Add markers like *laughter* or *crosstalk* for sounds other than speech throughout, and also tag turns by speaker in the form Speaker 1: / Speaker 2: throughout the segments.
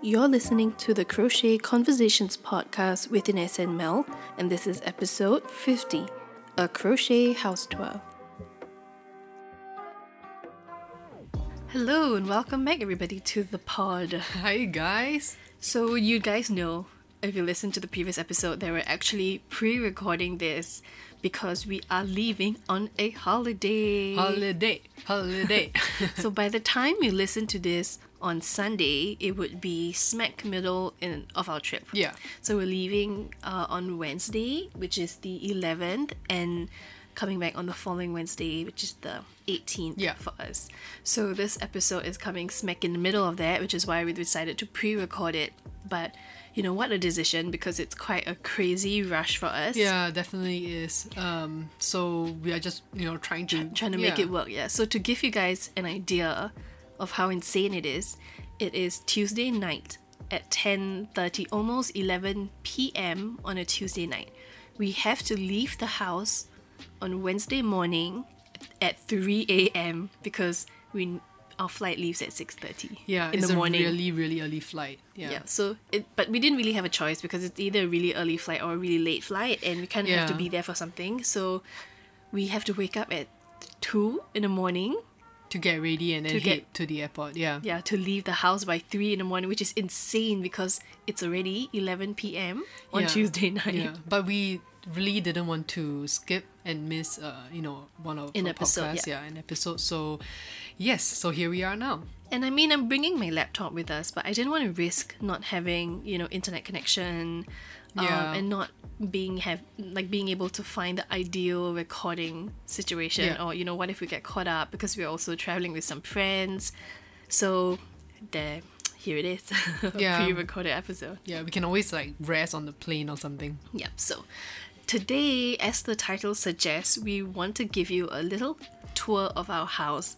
Speaker 1: You're listening to the Crochet Conversations podcast with Inez and Mell, and this is episode 50 A Crochet House Tour. Hello, and welcome back, everybody, to the pod.
Speaker 2: Hi guys.
Speaker 1: So, you guys know, if you listened to the previous episode, that we're actually pre recording this because we are leaving on a holiday.
Speaker 2: Holiday. Holiday. *laughs*
Speaker 1: so by the time you listen to this on Sunday, it would be smack middle in of our trip.
Speaker 2: Yeah.
Speaker 1: So we're leaving uh, on Wednesday, which is the 11th, and coming back on the following Wednesday, which is the 18th
Speaker 2: Yeah.
Speaker 1: for us. So this episode is coming smack in the middle of that, which is why we decided to pre-record it. But you know what a decision because it's quite a crazy rush for us.
Speaker 2: yeah, definitely is. Um so we are just, you know, trying to
Speaker 1: trying to make it work. Yeah. So to give you guys an idea of how insane it is, it is Tuesday night at 10:30, almost 11 p.m. on a Tuesday night. We have to leave the house on Wednesday morning at 3 a.m. because we our flight leaves at 6:30
Speaker 2: Yeah,
Speaker 1: in
Speaker 2: it's
Speaker 1: the morning.
Speaker 2: a really, really early flight. Yeah.
Speaker 1: yeah. So it, but we didn't really have a choice because it's either a really early flight or a really late flight, and we kind of have to be there for something. So we have to wake up at two in the morning
Speaker 2: To get ready and then
Speaker 1: To
Speaker 2: head
Speaker 1: get-
Speaker 2: to the airport. Yeah.
Speaker 1: yeah to leave the house by 3 in the morning which is insane because it's already 11 p.m on
Speaker 2: Yeah.
Speaker 1: tuesday *laughs* night
Speaker 2: Yeah. But we really didn't want to skip and miss uh, you know, one of
Speaker 1: An episode,
Speaker 2: podcasts.
Speaker 1: yeah.
Speaker 2: yeah, an episode. So yes, so here we are now.
Speaker 1: and i mean i'm bringing my laptop with us but i didn't want to risk not having you know internet connection um, and not being have like being able to find the ideal recording situation
Speaker 2: Yeah.
Speaker 1: or you know what if we get caught up because we're also traveling with some friends so there here it is *laughs*
Speaker 2: Yeah.
Speaker 1: pre-recorded episode
Speaker 2: Yeah, we can always like rest on the plane or something.
Speaker 1: Yep, so today, as the title suggests, we want to give you a little tour of our house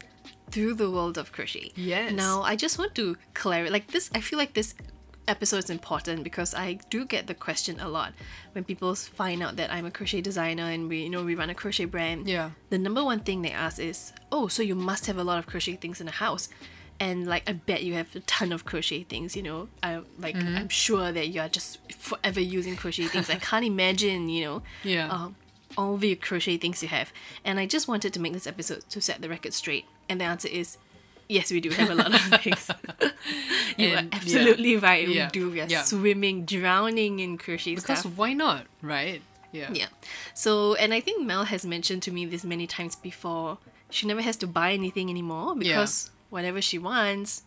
Speaker 1: through the world of crochet.
Speaker 2: Yes.
Speaker 1: Now, I just want to clarify like this, I feel like this episode is important because I do get the question a lot when people find out that I'm a crochet designer and we, you know, we run a crochet brand.
Speaker 2: Yeah.
Speaker 1: The number one thing they ask is, "Oh, so you must have a lot of crochet things in the house." And like I bet you have a ton of crochet things, you know. I like
Speaker 2: Mm-hmm.
Speaker 1: I'm sure that you are just forever using crochet things. I can't imagine, you know,
Speaker 2: Yeah.
Speaker 1: um, all the crochet things you have. And I just wanted to make this episode to set the record straight. And the answer is yes, we do have a lot of *laughs* things. *laughs* you
Speaker 2: And,
Speaker 1: are
Speaker 2: yeah.
Speaker 1: absolutely right.
Speaker 2: Yeah.
Speaker 1: We do. We are
Speaker 2: Yeah.
Speaker 1: swimming, drowning in crochet
Speaker 2: Because
Speaker 1: stuff.
Speaker 2: why not, right? Yeah.
Speaker 1: Yeah. So, and I think Mell has mentioned to me this many times before. She never has to buy anything anymore because whatever she wants,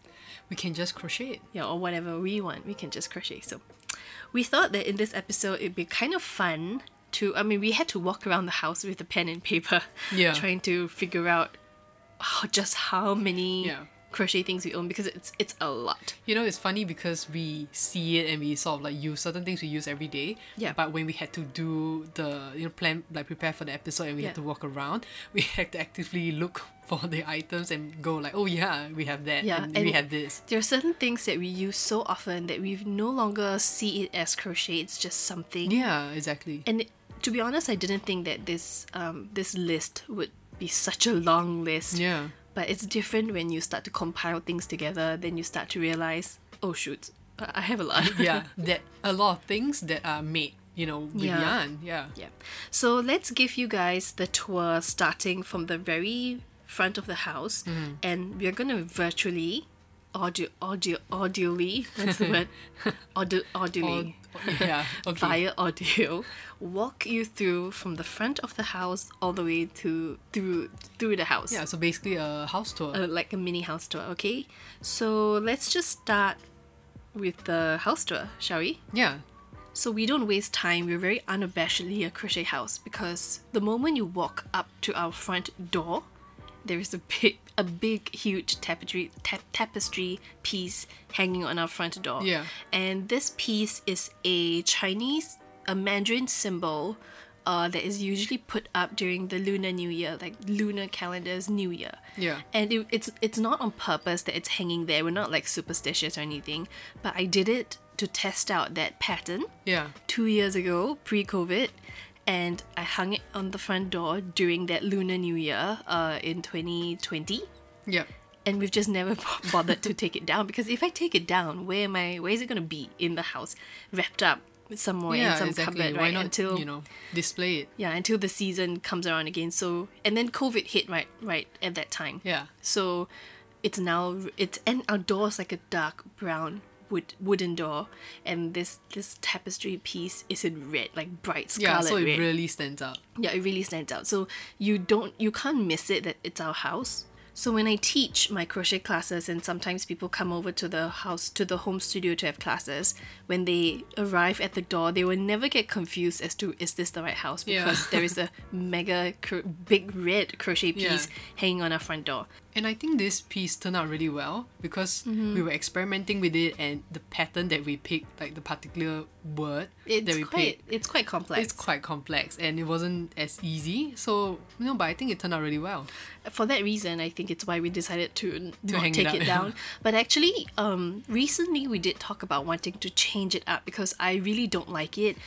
Speaker 2: We can just crochet
Speaker 1: yeah, or whatever we want, we can just crochet. So, we thought that in this episode it'd be kind of fun to. I mean, we had to walk around the house with a pen and paper,
Speaker 2: Yeah. *laughs*
Speaker 1: trying to figure out how, just how many
Speaker 2: Yeah.
Speaker 1: crochet things we own because it's it's a lot.
Speaker 2: You know, it's funny because we see it and we sort of like use certain things we use every day.
Speaker 1: Yeah.
Speaker 2: But when we had to do the you know plan like prepare for the episode and we
Speaker 1: Yeah.
Speaker 2: had to walk around, *laughs* we had to actively look for the items and go like, oh yeah, we have that.
Speaker 1: Yeah,
Speaker 2: and,
Speaker 1: and-
Speaker 2: we have this.
Speaker 1: There are certain things that we use so often that we no longer see it as crochet. It's just something.
Speaker 2: Yeah, exactly.
Speaker 1: And to be honest, I didn't think that this um this list would be such a long list.
Speaker 2: Yeah.
Speaker 1: But it's different when you start to compile things together. Then you start to realize, oh shoot, I have a lot. *laughs*
Speaker 2: Yeah. *laughs* that a lot of things that are made, you know, with
Speaker 1: Yeah.
Speaker 2: yarn. Yeah.
Speaker 1: yeah. So let's give you guys the tour starting from the very front of the house,
Speaker 2: Mm-hmm.
Speaker 1: and we're gonna virtually, audio, audio, audioly. What's the word? *laughs* Audio, audioly.
Speaker 2: Or- yeah. Okay.
Speaker 1: via audio walk you through from the front of the house all the way to through through the house
Speaker 2: Yeah, so basically a house tour.
Speaker 1: uh, like a mini house tour okay so let's just start with the house tour shall we
Speaker 2: yeah.
Speaker 1: so we don't waste time we're very unabashedly a crochet house because the moment you walk up to our front door there is a big a big huge tapestry ta- tapestry piece hanging on our front door
Speaker 2: Yeah.
Speaker 1: and this piece is a chinese a mandarin symbol uh, that is usually put up during the lunar new year like lunar calendar's new year
Speaker 2: Yeah.
Speaker 1: and it, it's it's not on purpose that it's hanging there we're not like superstitious or anything but i did it to test out that pattern
Speaker 2: Yeah.
Speaker 1: two years ago, pre COVID, and I hung it on the front door during that Lunar New Year uh, in 2020.
Speaker 2: Yeah.
Speaker 1: and we've just never *laughs* bothered to take it down because if I take it down, where am I? Where is it gonna be in the house, wrapped up somewhere in
Speaker 2: yeah,
Speaker 1: some
Speaker 2: exactly.
Speaker 1: cupboard,
Speaker 2: Why
Speaker 1: right?
Speaker 2: not
Speaker 1: until
Speaker 2: you know display it?
Speaker 1: yeah, until the season comes around again. So and then COVID hit right right at that time.
Speaker 2: Yeah.
Speaker 1: So it's now it's and our door is like a dark brown wood wooden door, and this this tapestry piece is in red, like bright scarlet.
Speaker 2: Yeah, so it
Speaker 1: red.
Speaker 2: really stands out.
Speaker 1: yeah, it really stands out. So you don't you can't miss it that it's our house. So when I teach my crochet classes and sometimes people come over to the house to the home studio to have classes, when they arrive at the door, they will never get confused as to is this the right house
Speaker 2: Yeah.
Speaker 1: because there is a *laughs* mega cro- big red crochet piece
Speaker 2: Yeah.
Speaker 1: hanging on our front door.
Speaker 2: And I think this piece turned out really well because
Speaker 1: Mm-hmm.
Speaker 2: we were experimenting with it and the pattern that we picked, like the particular word
Speaker 1: It's
Speaker 2: that we
Speaker 1: quite
Speaker 2: picked,
Speaker 1: it's quite complex.
Speaker 2: it's quite complex and it wasn't as easy. So, you know, but I think it turned out really well.
Speaker 1: for that reason, I think it's why we decided to,
Speaker 2: To
Speaker 1: not
Speaker 2: hang it
Speaker 1: take it, down. *laughs* But actually, um, recently we did talk about wanting to change it up because I really don't like it.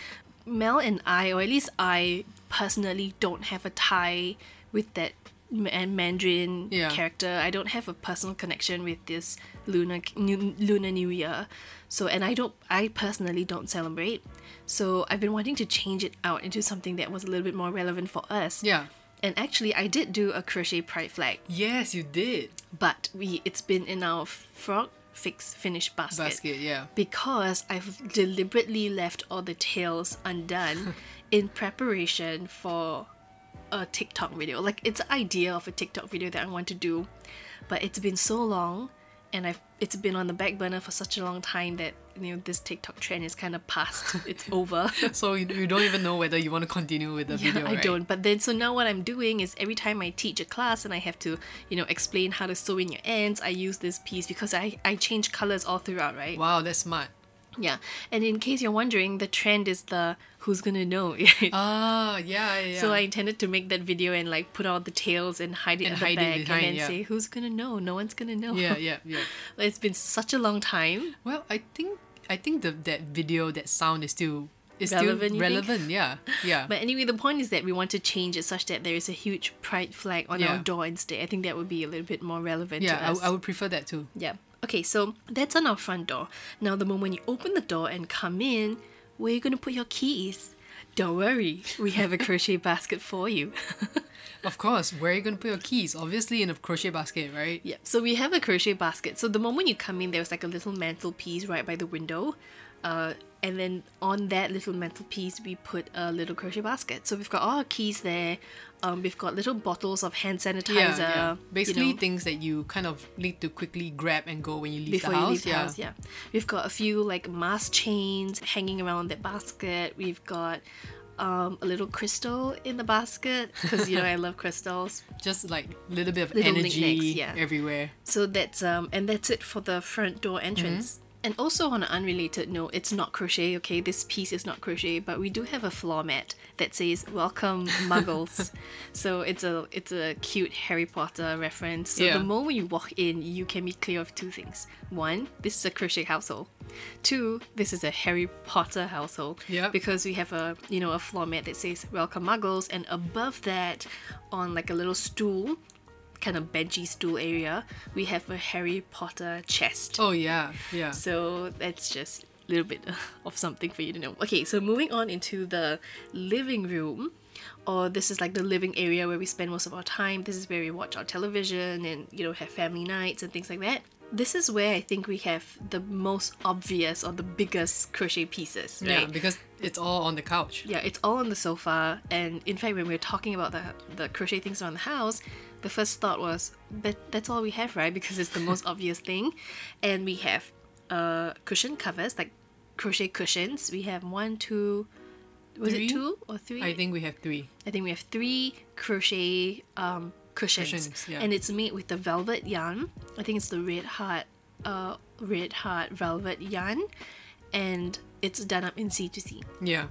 Speaker 1: Mell and I, or at least I personally, don't have a tie with that Ma- Mandarin
Speaker 2: Yeah.
Speaker 1: character. I don't have a personal connection with this Lunar New, Lunar New Year. So, and I don't, I personally don't celebrate. So, I've been wanting to change it out into something that was a little bit more relevant for us.
Speaker 2: Yeah.
Speaker 1: And actually, I did do a crochet pride flag,
Speaker 2: Yes, you did.
Speaker 1: but we it's been in our frog fix finish basket,
Speaker 2: Basket, yeah.
Speaker 1: because I've deliberately left all the tails undone *laughs* in preparation for a TikTok video. Like it's an idea of a TikTok video that I want to do, but it's been so long, and I've it's been on the back burner for such a long time that you know this TikTok trend is kind of past. *laughs* It's over. *laughs*
Speaker 2: So you, you don't even know whether you want to continue with the
Speaker 1: Yeah,
Speaker 2: video,
Speaker 1: I
Speaker 2: right?
Speaker 1: don't. But then, so now what I'm doing is every time I teach a class and I have to, you know, explain how to sew in your ends, I use this piece because I, I change colors all throughout, right?
Speaker 2: Wow, that's smart.
Speaker 1: Yeah. And in case you're wondering, the trend is the who's gonna know. *laughs*
Speaker 2: Ah, yeah, yeah.
Speaker 1: So I intended to make that video and like put all the tails and hide it
Speaker 2: And
Speaker 1: at the
Speaker 2: hide it behind,
Speaker 1: and then
Speaker 2: yeah.
Speaker 1: say who's gonna know. No one's gonna know.
Speaker 2: yeah, *laughs* yeah, yeah.
Speaker 1: It's been such a long time.
Speaker 2: Well, I think I think the that video, that sound is still is
Speaker 1: Relevant,
Speaker 2: still
Speaker 1: you think?
Speaker 2: relevant. Yeah, yeah.
Speaker 1: But anyway, the point is that we want to change it such that there is a huge pride flag on our door instead. I think that would be a little bit more relevant
Speaker 2: yeah,
Speaker 1: to
Speaker 2: I. I would prefer that too.
Speaker 1: Yeah. Okay, so that's on our front door. Now, the moment you open the door and come in, where are you going to put your keys? Don't worry, we have a crochet *laughs* basket for you.
Speaker 2: Of course, where are you gonna put your keys? Obviously in a crochet basket, right?
Speaker 1: Yep, so we have a crochet basket. So the moment you come in, there's like a little mantelpiece right by the window. Uh, and then on that little mantelpiece, we put a little crochet basket. So we've got all our keys there. Um, we've got little bottles of hand sanitizer.
Speaker 2: Yeah, yeah.
Speaker 1: you
Speaker 2: Basically
Speaker 1: know.
Speaker 2: things that you kind of need to quickly grab and go when you leave
Speaker 1: before
Speaker 2: the house.
Speaker 1: you leave the
Speaker 2: yeah.
Speaker 1: house. Yeah, we've got a few like mask chains hanging around that basket. We've got um, a little crystal in the basket because you know I love crystals. *laughs*
Speaker 2: Just like a little bit of
Speaker 1: Little
Speaker 2: energy
Speaker 1: yeah.
Speaker 2: everywhere.
Speaker 1: So that's um, and that's it for the front door entrance. And also on an unrelated note, it's not crochet. Okay, this piece is not crochet, but we do have a floor mat that says "Welcome *laughs* Muggles." so it's a it's a cute Harry Potter reference. So
Speaker 2: Yeah.
Speaker 1: the moment you walk in, you can be clear of two things. One, this is a crochet household. Two, this is a Harry Potter household.
Speaker 2: Yep.
Speaker 1: Because we have a you know a floor mat that says "Welcome Muggles," and above that, on like a little stool, kind of benchy stool area, we have a Harry Potter chest.
Speaker 2: Oh yeah, yeah.
Speaker 1: So that's just a little bit *laughs* of something for you to know. Okay, so moving on into the living room, or this is like the living area where we spend most of our time. This is where we watch our television and you know have family nights and things like that. This is where I think we have the most obvious or the biggest crochet pieces,
Speaker 2: Yeah, because it's all on the couch.
Speaker 1: Yeah, it's all on the sofa. And in fact, when we were talking about the the crochet things around the house, the first thought was that that's all we have, right? *laughs* Because it's the most obvious thing. And we have uh cushion covers, like crochet cushions. We have one, two. Was
Speaker 2: Three?
Speaker 1: it two or three?
Speaker 2: I think we have three.
Speaker 1: I think we have three crochet um, cushions,
Speaker 2: Cushions, yeah.
Speaker 1: and it's made with the velvet yarn. I think it's the red heart, uh, red heart velvet yarn, and it's done up in C to C.
Speaker 2: Yeah.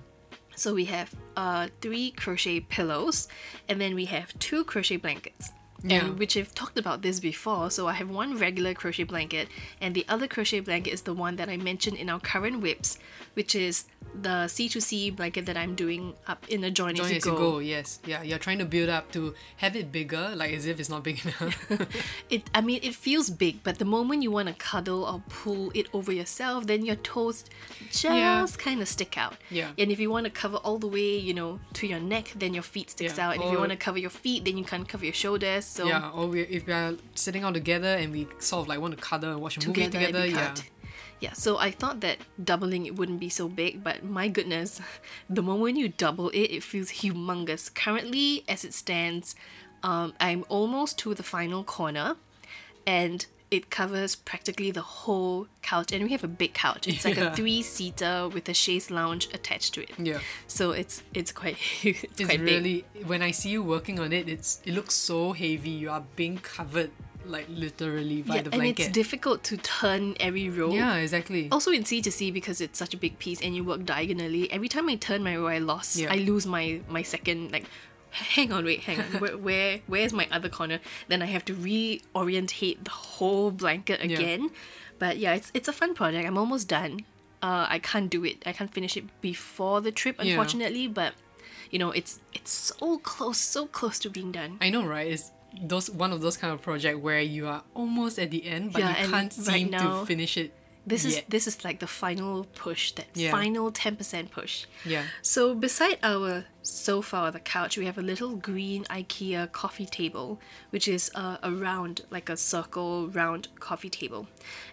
Speaker 1: So we have uh, three crochet pillows, and then we have two crochet blankets.
Speaker 2: Yeah.
Speaker 1: and which I've talked about this before. So I have one regular crochet blanket, and the other crochet blanket is the one that I mentioned in our current WIPs, which is the C2C blanket that I'm doing up in a join,
Speaker 2: Join
Speaker 1: as you
Speaker 2: as you
Speaker 1: go.
Speaker 2: go, yes. Yeah, you're trying to build up to have it bigger, like as if it's not big *laughs* enough. *laughs*
Speaker 1: It, I mean, it feels big, but the moment you want to cuddle or pull it over yourself, then your toes just
Speaker 2: Yeah.
Speaker 1: kind of stick out.
Speaker 2: Yeah.
Speaker 1: And if you want to cover all the way, you know, to your neck, then your feet sticks
Speaker 2: Yeah,
Speaker 1: out. And if you want to cover your feet, then you can't cover your shoulders. So
Speaker 2: yeah, or we, if we are sitting all together and we sort of like want to cuddle and watch a movie
Speaker 1: together,
Speaker 2: together,
Speaker 1: it'd be
Speaker 2: yeah.
Speaker 1: cut. Yeah, so I thought that doubling it wouldn't be so big, but my goodness, *laughs* the moment you double it, it feels humongous. Currently, as it stands, um, I'm almost to the final corner, and it covers practically the whole couch. And we have a big couch. It's like
Speaker 2: Yeah.
Speaker 1: a three-seater with a chaise lounge attached to it.
Speaker 2: Yeah.
Speaker 1: So it's it's quite *laughs* it's,
Speaker 2: It's
Speaker 1: quite big.
Speaker 2: really when I see you working on it, it's it looks so heavy. You are being covered like literally by
Speaker 1: Yeah,
Speaker 2: the blanket.
Speaker 1: and it's difficult to turn every row.
Speaker 2: yeah, exactly.
Speaker 1: Also in C to C because it's such a big piece and you work diagonally. Every time I turn my row, I lost.
Speaker 2: Yeah.
Speaker 1: I lose my my second like. Hang on, wait, hang on. *laughs* Where, where where's my other corner? Then I have to reorientate the whole blanket
Speaker 2: Yeah.
Speaker 1: again. But yeah, it's it's a fun project. I'm almost done. Uh, I can't do it. I can't finish it before the trip,
Speaker 2: Yeah.
Speaker 1: unfortunately. But you know, it's it's so close, so close to being done.
Speaker 2: I know, right? It's those one of those kind of project where you are almost at the end, but
Speaker 1: Yeah,
Speaker 2: you can't
Speaker 1: right
Speaker 2: seem
Speaker 1: now-
Speaker 2: to finish it.
Speaker 1: This is
Speaker 2: yet.
Speaker 1: this is like the final push, that
Speaker 2: Yeah.
Speaker 1: final ten percent push.
Speaker 2: Yeah.
Speaker 1: So beside our sofa or the couch, we have a little green IKEA coffee table, which is a, a round, like a circle round coffee table.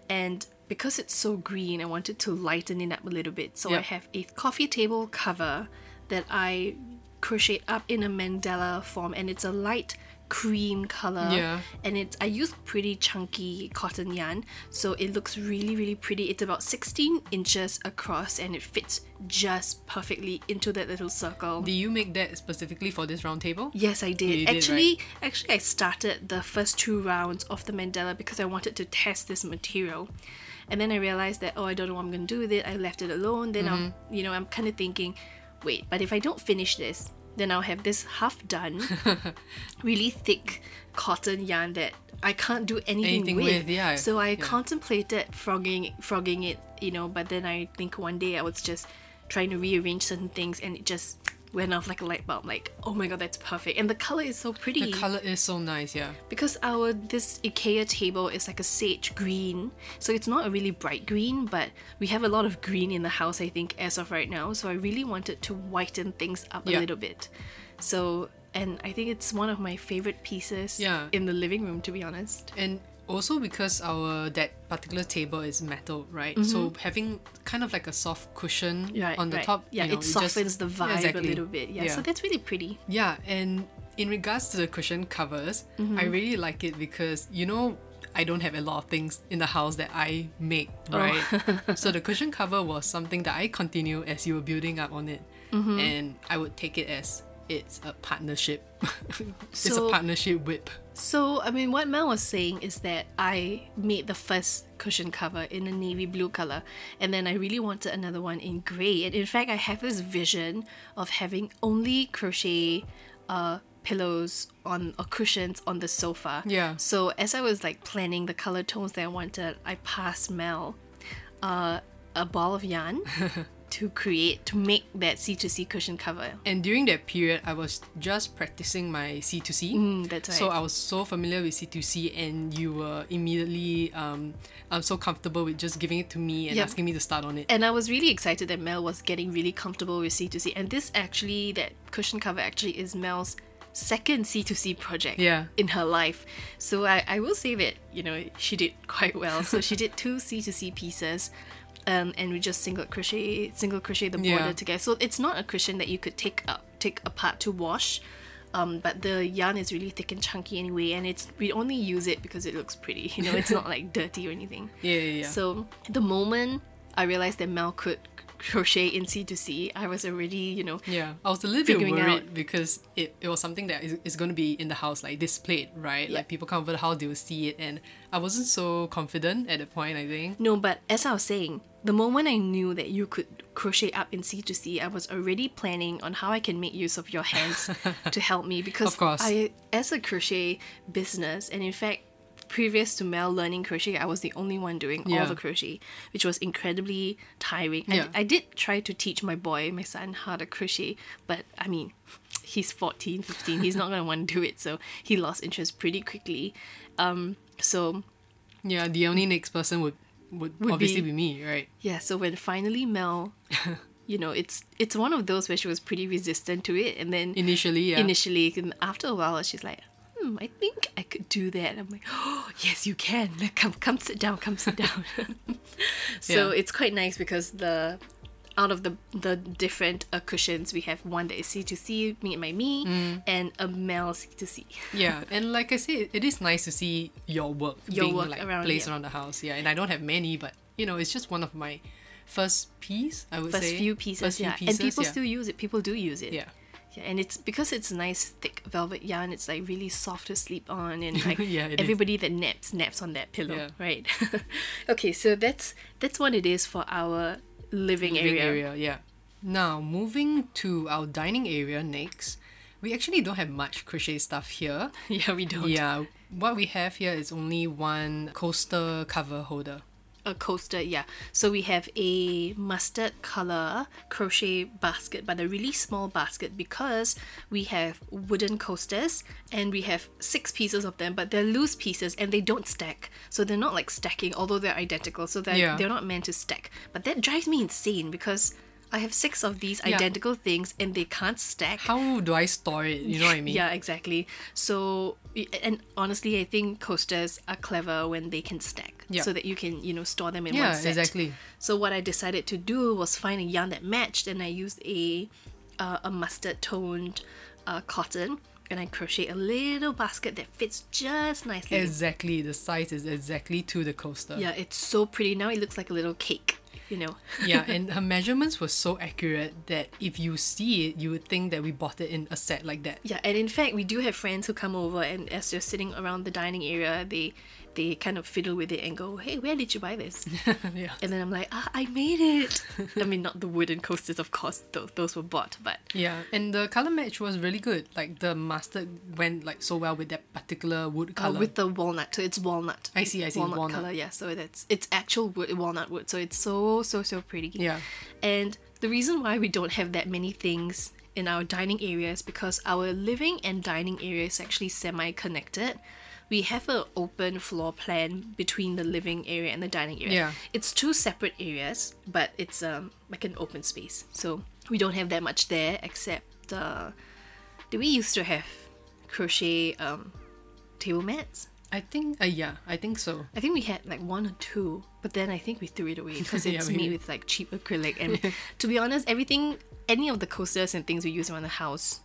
Speaker 1: And because it's so green, I wanted to lighten it up a little bit. So I have a coffee table cover that I crochet up in a mandala form, and it's a light cream color
Speaker 2: Yeah.
Speaker 1: and it's I use pretty chunky cotton yarn, so it looks really really pretty. It's about 16 inches across and it fits just perfectly into that little circle.
Speaker 2: Do you make that specifically for this round table?
Speaker 1: Yes, I did.
Speaker 2: You did,
Speaker 1: actually, actually, I started the first two rounds of the mandala because I wanted to test this material, and then I realized that oh, I don't know what I'm gonna do with it. I left it alone. Then I'm,
Speaker 2: Mm-hmm.
Speaker 1: you know, I'm kind of thinking, wait, but if I don't finish this, then I'll have this half done, *laughs* really thick cotton yarn that I can't do anything,
Speaker 2: Anything
Speaker 1: with.
Speaker 2: with, yeah,
Speaker 1: So I
Speaker 2: yeah.
Speaker 1: contemplated frogging, frogging it, you know, but then I think one day I was just trying to rearrange certain things and it just went off like a light bulb. Like, oh my god, that's perfect, and the color is so pretty.
Speaker 2: The color is so nice, yeah.
Speaker 1: because our this IKEA table is like a sage green, so it's not a really bright green, but we have a lot of green in the house. I think as of right now, so I really wanted to whiten things up
Speaker 2: Yeah.
Speaker 1: a little bit. So, and I think it's one of my favorite pieces
Speaker 2: Yeah.
Speaker 1: in the living room, to be honest.
Speaker 2: And also because our that particular table is metal, right? So having kind of like a soft cushion
Speaker 1: Mm-hmm. Right,
Speaker 2: on the
Speaker 1: right.
Speaker 2: top,
Speaker 1: Yeah,
Speaker 2: you know,
Speaker 1: it
Speaker 2: just-
Speaker 1: softens the
Speaker 2: Yeah,
Speaker 1: vibe
Speaker 2: exactly.
Speaker 1: a little bit. Yeah, so that's really pretty.
Speaker 2: Yeah, and in regards to the cushion covers, I really like it because you know I don't have a lot of things in the house that I make, right? *laughs* so the cushion cover was something that I continue as you were building up on it, and I would take it as it's a partnership. *laughs* it's a partnership WIP.
Speaker 1: So, I mean, what Mell was saying is that I made the first cushion cover in a navy blue color, and then I really wanted another one in grey. And in fact, I have this vision of having only crochet uh, pillows on or cushions on the sofa.
Speaker 2: Yeah.
Speaker 1: So, as I was like planning the color tones that I wanted, I passed Mell uh, a ball of yarn *laughs* to create to make that C2C cushion cover.
Speaker 2: And during that period, I was just practicing my C2C.
Speaker 1: Mm, that's right.
Speaker 2: So I was so familiar with C2C, and you were immediately um, I'm so comfortable with just giving it to me and
Speaker 1: Yep.
Speaker 2: asking me to start on it.
Speaker 1: And I was really excited that Mell was getting really comfortable with C2C. And this actually, that cushion cover actually is Mell's second C2C project
Speaker 2: Yeah.
Speaker 1: in her life. So I, I will say that, you know, she did quite well. So she did two C2C pieces. Um, and we just single crochet single crochet the border
Speaker 2: Yeah.
Speaker 1: together. So it's not a cushion that you could take up take apart to wash. Um, but the yarn is really thick and chunky anyway, and it's we only use it because it looks pretty. You know, it's not *laughs* like dirty or anything.
Speaker 2: Yeah, yeah, yeah.
Speaker 1: So the moment I realized that Mell could crochet in C2C, I was already, you know,
Speaker 2: Yeah, I was a little bit worried
Speaker 1: out-
Speaker 2: because it, it was something that is, is going to be in the house, like displayed, right?
Speaker 1: Yeah.
Speaker 2: Like people come over the house, they will see it, and I wasn't so confident at the point, I think.
Speaker 1: no, but as I was saying, the moment I knew that you could crochet up in C2C, I was already planning on how I can make use of your hands *laughs* to help me because. I, as a crochet business, and in fact, previous to Mell learning crochet, I was the only one doing
Speaker 2: Yeah.
Speaker 1: all the crochet, which was incredibly tiring.
Speaker 2: Yeah.
Speaker 1: I, I did try to teach my boy, my son, how to crochet, but I mean, he's 14, 15, he's not going to want to do it, so he lost interest pretty quickly. Um, so
Speaker 2: Yeah, the only next person would would,
Speaker 1: Would
Speaker 2: obviously
Speaker 1: be-
Speaker 2: be, me, right?
Speaker 1: Yeah, so when finally Mell, *laughs* you know, it's it's one of those where she was pretty resistant to it, and then
Speaker 2: Initially, yeah.
Speaker 1: initially, and after a while, she's like, "Hmm, I think I could do that." I'm like, "Oh, yes, you can. Like, come, come, sit down. Come, sit down." *laughs* *laughs* so
Speaker 2: Yeah.
Speaker 1: it's quite nice because the out of the the different uh, cushions, we have one that is C2C, me and my me,
Speaker 2: Mm.
Speaker 1: and a male C2C.
Speaker 2: yeah, and like I said, it is nice to see your work
Speaker 1: Your
Speaker 2: being
Speaker 1: work
Speaker 2: like
Speaker 1: around,
Speaker 2: placed
Speaker 1: yeah.
Speaker 2: around the house. Yeah, and I don't have many, but you know, it's just one of my first piece. I would
Speaker 1: First
Speaker 2: say
Speaker 1: few pieces,
Speaker 2: First few
Speaker 1: yeah,
Speaker 2: pieces,
Speaker 1: and people
Speaker 2: yeah.
Speaker 1: still use it. People do use it.
Speaker 2: yeah.
Speaker 1: Yeah, and it's because it's nice thick velvet yarn. It's like really soft to sleep on, and *laughs* like
Speaker 2: Yeah, it is.
Speaker 1: everybody that naps naps on that pillow,
Speaker 2: Yeah.
Speaker 1: right? *laughs* okay, so that's that's what it is for our living,
Speaker 2: living
Speaker 1: area.
Speaker 2: area. Yeah. Now moving to our dining area next, we actually don't have much crochet stuff here. *laughs*
Speaker 1: Yeah, we don't.
Speaker 2: Yeah, what we have here is only one coaster cover holder.
Speaker 1: A coaster, yeah. So we have a mustard color crochet basket, but a really small basket because we have wooden coasters and we have six pieces of them, but they're loose pieces and they don't stack. So they're not like stacking, although they're identical. So they're,
Speaker 2: Yeah.
Speaker 1: they're not meant to stack. But that drives me insane because I have six of these
Speaker 2: Yeah.
Speaker 1: identical things and they can't stack.
Speaker 2: How do I store it? You know what I mean? *laughs*
Speaker 1: Yeah, exactly. So, and honestly, I think coasters are clever when they can stack,
Speaker 2: Yeah.
Speaker 1: so that you can, you know, store them in
Speaker 2: Yeah,
Speaker 1: one set.
Speaker 2: Yeah, exactly.
Speaker 1: So what I decided to do was find a yarn that matched, and I used a uh, a mustard toned uh, cotton, and I crochet a little basket that fits just nicely.
Speaker 2: Exactly. The size is exactly to the coaster.
Speaker 1: yeah, it's so pretty. Now it looks like a little cake, you know.
Speaker 2: yeah, *laughs* and her measurements were so accurate that if you see it, you would think that we bought it in a set like that.
Speaker 1: Yeah, and in fact, we do have friends who come over, and as they're sitting around the dining area, they they kind of fiddle with it and go, "Hey, where did you buy this?" *laughs*
Speaker 2: yeah.
Speaker 1: and then I'm like, "Ah, I made it." *laughs* I mean, not the wooden coasters, of course; those those were bought, but
Speaker 2: Yeah, and the color match was really good. Like the mustard went like so well with that particular wood
Speaker 1: uh,
Speaker 2: color.
Speaker 1: with the walnut, so it's walnut.
Speaker 2: I see, I see,
Speaker 1: Walnut,
Speaker 2: walnut.
Speaker 1: color, yeah. So that's it's actual wood, walnut wood, so it's so so so pretty.
Speaker 2: Yeah.
Speaker 1: And the reason why we don't have that many things in our dining area is because our living and dining area is actually semi-connected. We have an open floor plan between the living area and the dining area.
Speaker 2: Yeah.
Speaker 1: It's two separate areas, but it's um like an open space. So we don't have that much there except uh do we used to have crochet um table mats?
Speaker 2: I think, uh, yeah, I think so.
Speaker 1: I think we had like one or two, but then I think we threw it away *laughs* because it's
Speaker 2: we-
Speaker 1: made with like cheap acrylic. And *laughs* to be honest, everything, any of the coasters and things we use around the house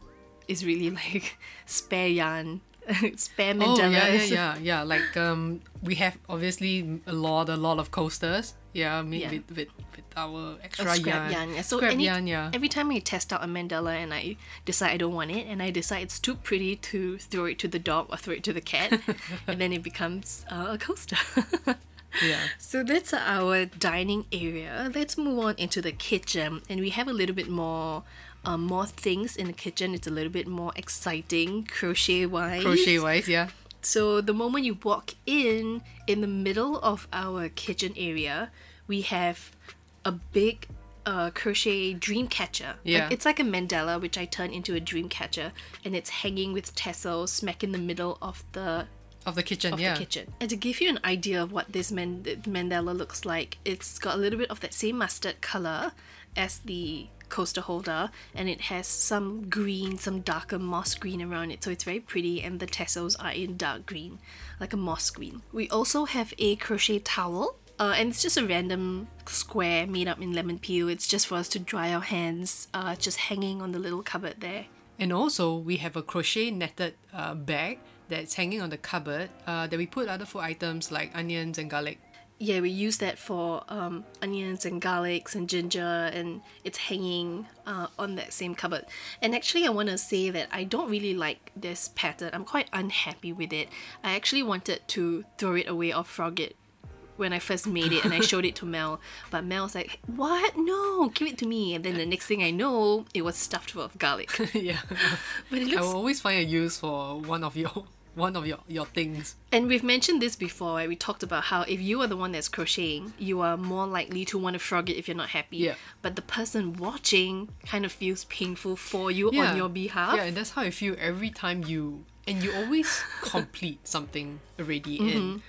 Speaker 1: is really *laughs* like spare yarn, *laughs* spare
Speaker 2: Oh yeah, yeah, yeah, yeah. Like um, we have obviously a lot, a lot of coasters. Yeah, made
Speaker 1: Yeah.
Speaker 2: with, with with our extra yarn.
Speaker 1: yarn. Yeah. So any,
Speaker 2: yarn, yeah.
Speaker 1: every time I test out a mandala and I decide I don't want it, and I decide it's too pretty to throw it to the dog or throw it to the cat, *laughs* and then it becomes uh, a coaster. *laughs*
Speaker 2: yeah.
Speaker 1: So that's our dining area. Let's move on into the kitchen, and we have a little bit more, um, more things in the kitchen. It's a little bit more exciting, crochet wise.
Speaker 2: Crochet wise, yeah.
Speaker 1: So the moment you walk in, in the middle of our kitchen area, we have a big uh, crochet dream catcher. Like,
Speaker 2: Yeah.
Speaker 1: it's like a mandala, which I turn into a dream catcher, and it's hanging with tassels smack in the middle of the
Speaker 2: Of the kitchen,
Speaker 1: of
Speaker 2: yeah.
Speaker 1: the kitchen. And to give you an idea of what this man- mandala looks like, it's got a little bit of that same mustard color as the coaster holder, and it has some green, some darker moss green around it, so it's very pretty. And the tassels are in dark green, like a moss green. We also have a crochet towel. Uh, and it's just a random square made up in lemon peel. It's just for us to dry our hands, uh, just hanging on the little cupboard there.
Speaker 2: And also, we have a crochet netted uh, bag that's hanging on the cupboard uh, that we put other food items like onions and garlic.
Speaker 1: Yeah, we use that for um, onions and garlics and ginger, and it's hanging uh, on that same cupboard. And actually, I want to say that I don't really like this pattern. I'm quite unhappy with it. I actually wanted to throw it away or frog it when I first made it and I showed it to Mell. But Mell was like, "What? No, give it to me." And then the next thing I know, it was stuffed full of garlic. *laughs*
Speaker 2: yeah.
Speaker 1: But it looks...
Speaker 2: I will always find a use for one of your one of your, your things.
Speaker 1: And we've mentioned this before, right? We talked about how if you are the one that's crocheting, you are more likely to want to frog it if you're not happy.
Speaker 2: Yeah.
Speaker 1: But the person watching kind of feels painful for you
Speaker 2: Yeah.
Speaker 1: on your behalf.
Speaker 2: Yeah, and that's how I feel every time you and you always *laughs* complete something already
Speaker 1: Mm-hmm.
Speaker 2: and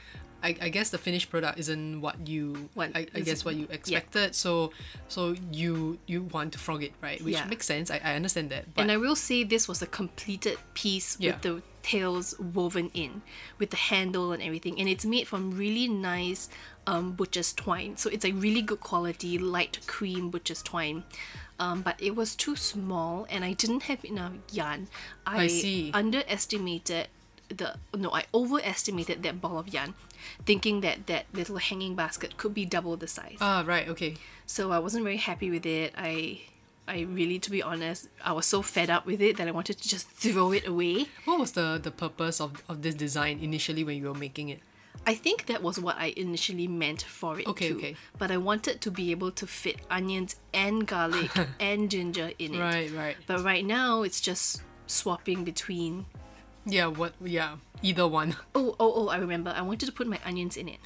Speaker 2: I, I guess the finished product isn't what you
Speaker 1: What
Speaker 2: I, I guess what you expected. So so you you want to frog it, right? Which
Speaker 1: Yeah.
Speaker 2: makes sense. I, I understand that. But
Speaker 1: and I will say this was a completed piece
Speaker 2: Yeah.
Speaker 1: with the tails woven in, with the handle and everything. And it's made from really nice um, butcher's twine. So it's a really good quality, light cream butcher's twine. Um, but it was too small and I didn't have enough yarn. I,
Speaker 2: I see.
Speaker 1: underestimated the no, I overestimated that ball of yarn, thinking that that little hanging basket could be double the size.
Speaker 2: Ah right, okay.
Speaker 1: So I wasn't very happy with it. I I really to be honest, I was so fed up with it that I wanted to just throw it away.
Speaker 2: What was the, the purpose of, of this design initially when you were making it?
Speaker 1: I think that was what I initially meant for it
Speaker 2: Okay,
Speaker 1: to.
Speaker 2: okay.
Speaker 1: But I wanted to be able to fit onions and garlic *laughs* and ginger in it.
Speaker 2: Right, right.
Speaker 1: But right now it's just swapping between
Speaker 2: Yeah, what yeah. Either one. *laughs*
Speaker 1: Oh, oh, oh, I remember. I wanted to put my onions in it.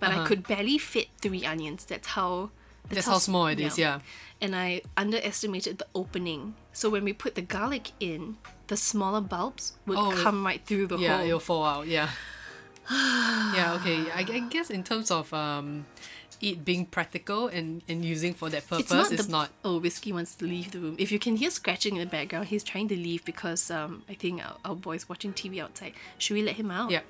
Speaker 1: But I
Speaker 2: Uh-huh.
Speaker 1: could barely fit three onions. That's how
Speaker 2: That's how small it is, yeah.
Speaker 1: And I underestimated the opening. So when we put the garlic in, the smaller bulbs would
Speaker 2: Oh,
Speaker 1: come right through the
Speaker 2: Yeah,
Speaker 1: hole.
Speaker 2: Yeah, it'll fall out. Yeah. *sighs* yeah. Okay. I, I guess in terms of um, it being practical and, and using for that purpose, it's not.
Speaker 1: the, Oh, Whiskey wants to leave the room. If you can hear scratching in the background, he's trying to leave because um, I think our, our boy's watching TV outside. Should we let him out?
Speaker 2: Yeah.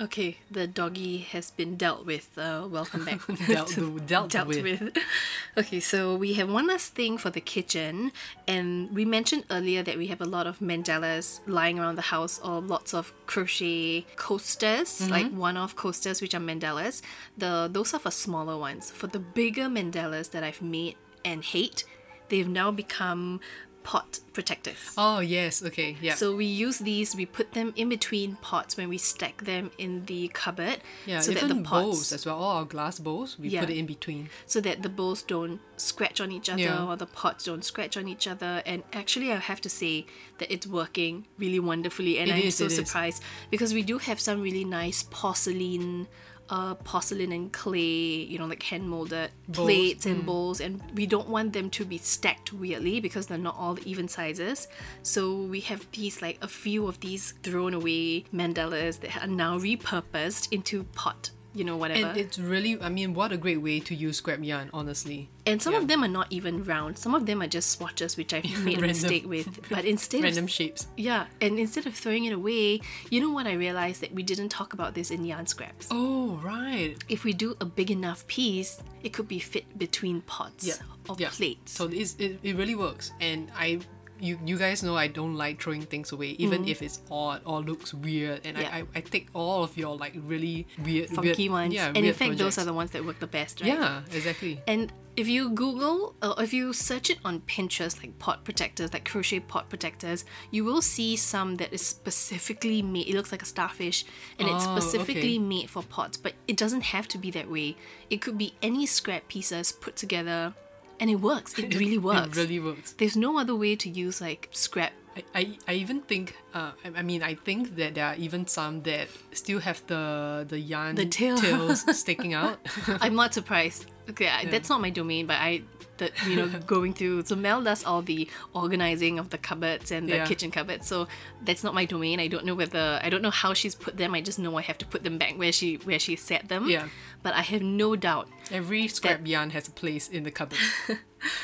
Speaker 1: Okay, the doggy has been dealt with. Uh, welcome back. *laughs*
Speaker 2: Dealt- *laughs*
Speaker 1: to-
Speaker 2: dealt with. *laughs*
Speaker 1: okay, so we have one last thing for the kitchen, and we mentioned earlier that we have a lot of mandalas lying around the house, or lots of crochet coasters,
Speaker 2: Mm-hmm.
Speaker 1: like one-off coasters, which are mandalas. The those are for smaller ones. For the bigger mandalas that I've made and hate, they've now become pot protectors.
Speaker 2: Oh yes. Okay. Yeah.
Speaker 1: So we use these, we put them in between pots when we stack them in the cupboard.
Speaker 2: yeah.
Speaker 1: so
Speaker 2: even
Speaker 1: that the pots,
Speaker 2: bowls as well. All our glass bowls, we
Speaker 1: Yeah.
Speaker 2: put it in between.
Speaker 1: so that the bowls don't scratch on each other
Speaker 2: Yeah.
Speaker 1: or the pots don't scratch on each other. And actually, I have to say that it's working really wonderfully, and
Speaker 2: It
Speaker 1: I'm
Speaker 2: is,
Speaker 1: so
Speaker 2: it is.
Speaker 1: surprised because we do have some really nice porcelain. Uh, porcelain and clay, you know, like hand molded plates
Speaker 2: mm.
Speaker 1: and bowls, and we don't want them to be stacked weirdly because they're not all even sizes. So we have these, like a few of these thrown away mandalas that are now repurposed into pot, you know, whatever.
Speaker 2: And it's really, I mean, what a great way to use scrap yarn, honestly.
Speaker 1: And some
Speaker 2: Yeah.
Speaker 1: of them are not even round. Some of them are just swatches, which I've *laughs* made a mistake with. But instead
Speaker 2: Random
Speaker 1: of
Speaker 2: shapes.
Speaker 1: yeah, and instead of throwing it away, you know what I realized that we didn't talk about this in yarn scraps.
Speaker 2: Oh, right.
Speaker 1: If we do a big enough piece, it could be fit between pots
Speaker 2: Yeah.
Speaker 1: or
Speaker 2: yeah.
Speaker 1: plates.
Speaker 2: So it, it really works. And I, you, you guys know I don't like throwing things away, even mm. if it's odd or looks weird. And.
Speaker 1: Yeah.
Speaker 2: I, I, I take all of your like really weird,
Speaker 1: funky
Speaker 2: weird,
Speaker 1: ones.
Speaker 2: Yeah,
Speaker 1: and in fact, those are the ones that work the best, right?
Speaker 2: Yeah, exactly.
Speaker 1: And if you Google or if you search it on Pinterest, like pot protectors, like crochet pot protectors, you will see some that is specifically made. It looks like a starfish, and it's
Speaker 2: Oh,
Speaker 1: specifically
Speaker 2: okay.
Speaker 1: made for pots. But it doesn't have to be that way. It could be any scrap pieces put together, and it works. It *laughs* really works.
Speaker 2: It really works.
Speaker 1: There's no other way to use like scrap.
Speaker 2: I, I, I even think uh, I, mean I think that there are even some that still have the the yarn
Speaker 1: The tail.
Speaker 2: tails *laughs* sticking out.
Speaker 1: I'm not surprised. Okay, I that's not my domain, but I that you know *laughs* going through. So Mell does all the organizing of the cupboards and the
Speaker 2: Yeah.
Speaker 1: kitchen cupboards. So that's not my domain. I don't know whether I don't know how she's put them. I just know I have to put them back where she where she set them.
Speaker 2: Yeah.
Speaker 1: But I have no doubt.
Speaker 2: Every scrap yarn has a place in the cupboard. *laughs*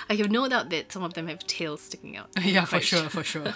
Speaker 1: I have no doubt that some of them have tails sticking out. *laughs*
Speaker 2: yeah, for sure, for sure.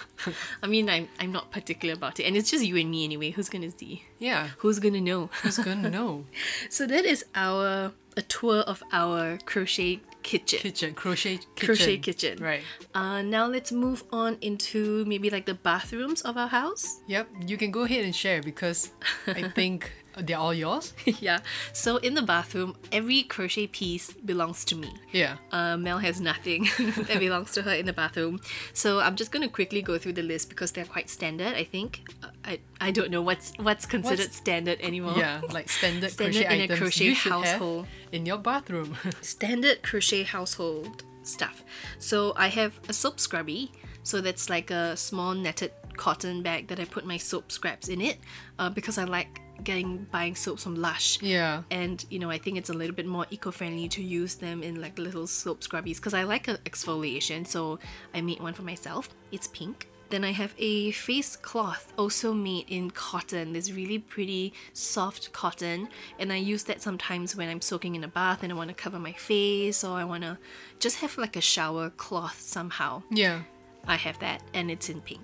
Speaker 1: I mean, I'm I'm not particular about it, and it's just you and me anyway. Who's gonna see?
Speaker 2: Yeah,
Speaker 1: Who's gonna know?
Speaker 2: who's gonna know?
Speaker 1: so that is our a tour of our crochet kitchen.
Speaker 2: Kitchen, crochet kitchen.
Speaker 1: Crochet kitchen.
Speaker 2: Right.
Speaker 1: Uh, now let's move on into maybe like the bathrooms of our house.
Speaker 2: Yep, you can go ahead and share because I *laughs* think they're all yours.
Speaker 1: yeah. So in the bathroom, every crochet piece belongs to me.
Speaker 2: Yeah.
Speaker 1: Uh, Mell has nothing *laughs* that belongs to her in the bathroom. So I'm just going to quickly go through the list because they're quite standard, I think. Uh, I, I don't know what's what's considered
Speaker 2: What's-
Speaker 1: standard anymore.
Speaker 2: Yeah, like standard, *laughs*
Speaker 1: Standard
Speaker 2: crochet
Speaker 1: in a
Speaker 2: items
Speaker 1: crochet
Speaker 2: you should
Speaker 1: household.
Speaker 2: have in your bathroom. *laughs*
Speaker 1: standard crochet household stuff. So I have a soap scrubby. So that's like a small netted cotton bag that I put my soap scraps in it uh, because I like getting buying soaps from Lush.
Speaker 2: yeah.
Speaker 1: And you know, I think it's a little bit more eco-friendly to use them in like little soap scrubbies because I like a exfoliation. So I made one for myself. It's pink. Then I have a face cloth also made in cotton. This really pretty soft cotton, and I use that sometimes when I'm soaking in a bath and I want to cover my face or I want to just have like a shower cloth somehow.
Speaker 2: Yeah.
Speaker 1: I have that, and it's in pink.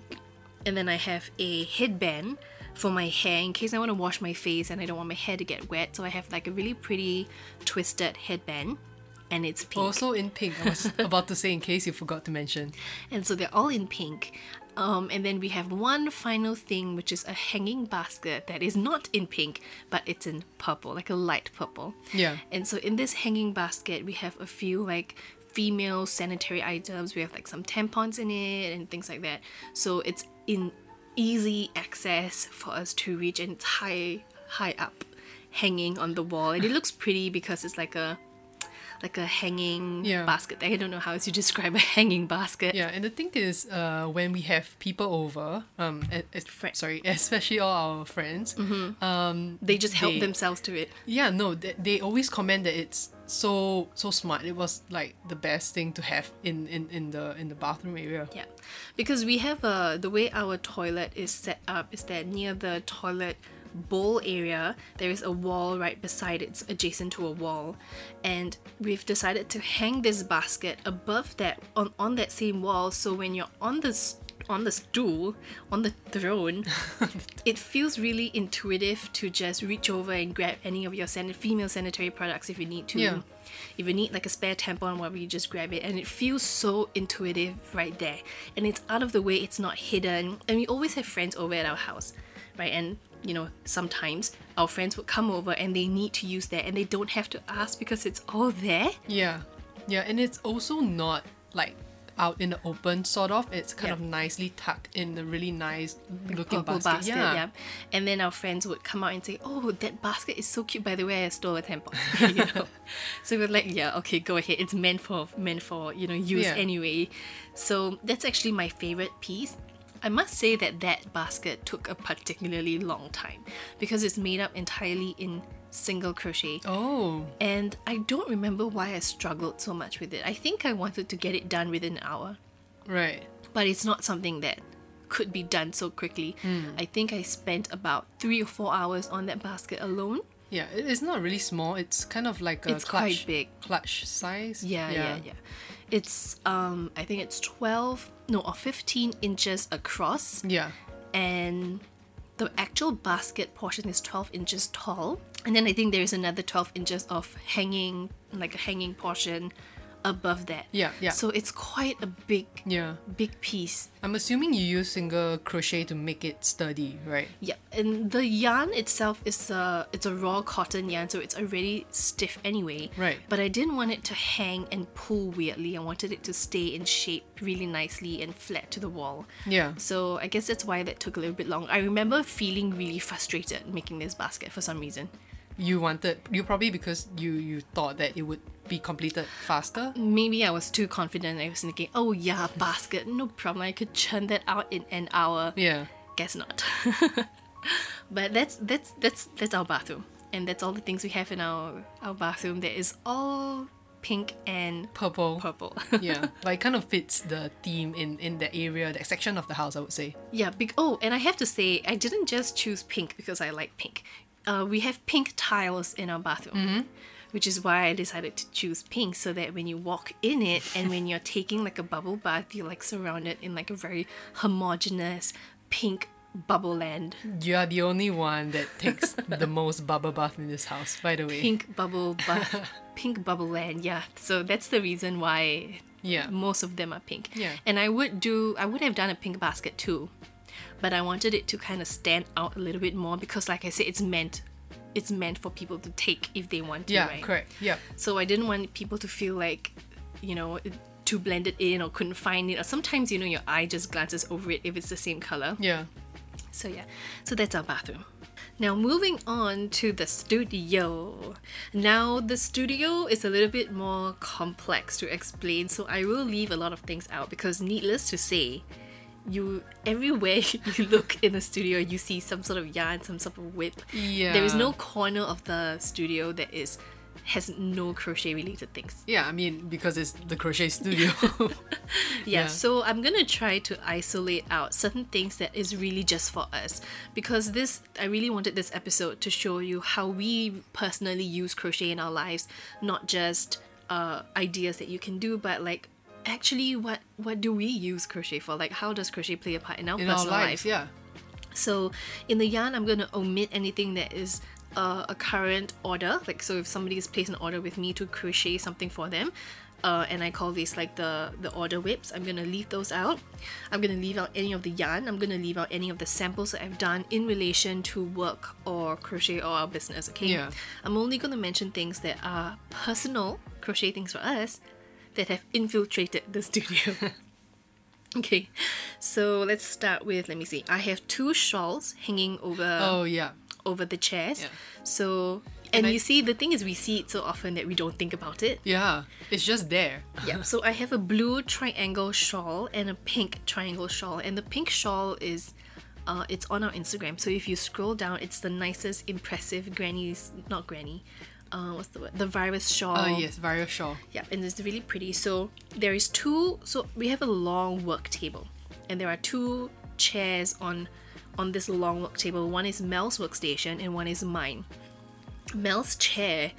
Speaker 1: And then I have a headband for my hair in case I want to wash my face and I don't want my hair to get wet. So I have like a really pretty twisted headband, and it's pink.
Speaker 2: Also in pink. I was about to say in case you forgot to mention.
Speaker 1: And so they're all in pink. Um, and then we have one final thing, which is a hanging basket that is not in pink, but it's in purple, like a light purple.
Speaker 2: Yeah.
Speaker 1: And so in this hanging basket, we have a few like female sanitary items. We have like some tampons in it and things like that. So it's in easy access for us to reach, and it's high, high up, hanging on the wall, and it looks pretty because it's like a like a hanging
Speaker 2: Yeah.
Speaker 1: basket. I don't know how to describe a hanging basket.
Speaker 2: Yeah, and the thing is, uh, when we have people over, um, e-
Speaker 1: Fri- *laughs*
Speaker 2: sorry, especially all our friends, um,
Speaker 1: They just help
Speaker 2: They-
Speaker 1: themselves to it.
Speaker 2: yeah, no, they, they always comment that it's so so smart. It was like the best thing to have in in, in the in the bathroom area.
Speaker 1: Yeah, because we have uh, the way our toilet is set up is that near the toilet bowl area there is a wall right beside it, it's adjacent to a wall, and we've decided to hang this basket above that on on that same wall. So when you're on the on the stool on the throne, *laughs* it feels really intuitive to just reach over and grab any of your san- female sanitary products if you need to.
Speaker 2: Yeah.
Speaker 1: If you need like a spare tampon, whatever, you just grab it, and it feels so intuitive right there. And it's out of the way, it's not hidden. And we always have friends over at our house, right? And you know, sometimes our friends would come over and they need to use that, and they don't have to ask because it's all there.
Speaker 2: Yeah, yeah, and it's also not like out in the open, sort of. It's kind
Speaker 1: Yeah.
Speaker 2: of nicely tucked in a really nice looking
Speaker 1: purple
Speaker 2: basket.
Speaker 1: basket, yeah. And then our friends would come out and say, "Oh, that basket is so cute." By the way, I stole a tampon. *laughs* you know, so we're like, "Yeah, okay, go ahead. It's meant for meant for you know use
Speaker 2: Yeah.
Speaker 1: anyway." So that's actually my favorite piece. I must say that that basket took a particularly long time because it's made up entirely in single crochet.
Speaker 2: Oh,
Speaker 1: And I don't remember why I struggled so much with it. I think I wanted to get it done within an hour
Speaker 2: right.
Speaker 1: but it's not something that could be done so quickly. Hmm. I think I spent about three or four hours on that basket alone.
Speaker 2: Yeah, it's not really small. It's kind of like a
Speaker 1: It's
Speaker 2: clutch,
Speaker 1: quite big.
Speaker 2: clutch size.
Speaker 1: Yeah, yeah, yeah. It's um I think it's 12 no or 15 inches across
Speaker 2: Yeah.
Speaker 1: and the actual basket portion is 12 inches tall. And then I think there is another 12 inches of hanging like a hanging portion above that.
Speaker 2: Yeah, yeah.
Speaker 1: So it's quite a big
Speaker 2: Yeah.
Speaker 1: big piece.
Speaker 2: I'm assuming you use single crochet to make it sturdy, right?
Speaker 1: Yeah, and the yarn itself is a it's a raw cotton yarn, so it's already stiff anyway.
Speaker 2: Right.
Speaker 1: But I didn't want it to hang and pull weirdly. I wanted it to stay in shape really nicely and flat to the wall.
Speaker 2: Yeah.
Speaker 1: So I guess that's why that took a little bit long. I remember feeling really frustrated making this basket for some reason.
Speaker 2: You wanted you probably because you you thought that it would be completed faster.
Speaker 1: Maybe I was too confident. I was thinking, oh yeah, basket, no problem. I could churn that out in an hour.
Speaker 2: Yeah.
Speaker 1: Guess not. *laughs* but that's that's that's that's our bathroom, and that's all the things we have in our our bathroom. That is all pink and
Speaker 2: Purple.
Speaker 1: purple. *laughs*
Speaker 2: yeah. *laughs* But it kind of fits the theme in in the area, that section of the house, I would say.
Speaker 1: yeah. Big. Oh, and I have to say, I didn't just choose pink because I like pink. Uh, we have pink tiles in our bathroom. Which is why I decided to choose pink so that when you walk in it *laughs* and when you're taking like a bubble bath, you're like surrounded in like a very homogeneous pink bubble land.
Speaker 2: You are the only one that takes the *laughs* most bubble bath in this house, by the way.
Speaker 1: pink bubble *laughs* bath, pink bubble land. Yeah, so that's the reason why
Speaker 2: Yeah.
Speaker 1: most of them are pink.
Speaker 2: Yeah.
Speaker 1: and I would do, I would have done a pink basket too, but I wanted it to kind of stand out a little bit more because, like I said, it's meant, it's meant for people to take if they want to.
Speaker 2: Yeah,
Speaker 1: right?
Speaker 2: correct. Yeah.
Speaker 1: So I didn't want people to feel like, you know. Too blended in or couldn't find it, or sometimes you know your eye just glances over it if it's the same color.
Speaker 2: Yeah.
Speaker 1: So yeah, so that's our bathroom. Now moving on to the studio. Now the studio is a little bit more complex to explain, so I will leave a lot of things out because needless to say, you everywhere *laughs* you look in the studio you see some sort of yarn, some sort of WIP.
Speaker 2: Yeah.
Speaker 1: There is no corner of the studio that is has no crochet related things.
Speaker 2: Yeah, I mean because it's the crochet studio. *laughs* *laughs*
Speaker 1: Yeah,
Speaker 2: Yeah.
Speaker 1: so I'm gonna try to isolate out certain things that is really just for us because this I really wanted this episode to show you how we personally use crochet in our lives, not just uh, ideas that you can do, but like actually what what do we use crochet for? Like how does crochet play a part in our
Speaker 2: in our lives,
Speaker 1: life?
Speaker 2: yeah.
Speaker 1: So in the yarn, I'm gonna omit anything that is uh, a current order. Like so, if somebody has placed an order with me to crochet something for them, uh, and I call these like the the order WIPs, I'm gonna leave those out. I'm gonna leave out any of the yarn. I'm gonna leave out any of the samples that I've done in relation to work or crochet or our business. Okay.
Speaker 2: Yeah.
Speaker 1: I'm only gonna mention things that are personal crochet things for us that have infiltrated the studio. *laughs* Okay, so let's start with let me see. I have two shawls hanging over
Speaker 2: Oh yeah.
Speaker 1: over the chairs.
Speaker 2: Yeah.
Speaker 1: So and
Speaker 2: I-
Speaker 1: you see the thing is we see it so often that we don't think about it.
Speaker 2: Yeah. It's just there.
Speaker 1: Yeah. *laughs* So I have a blue triangle shawl and a pink triangle shawl, and the pink shawl is. Uh, it's on our Instagram, so if you scroll down, it's the nicest, impressive granny's not granny, uh, what's the word? The virus shawl.
Speaker 2: Oh yes, Virus shawl.
Speaker 1: Yeah, and it's really pretty. So there is two. So we have a long work table, and there are two chairs on on this long work table. One is Mell's workstation, and one is mine. Mell's chair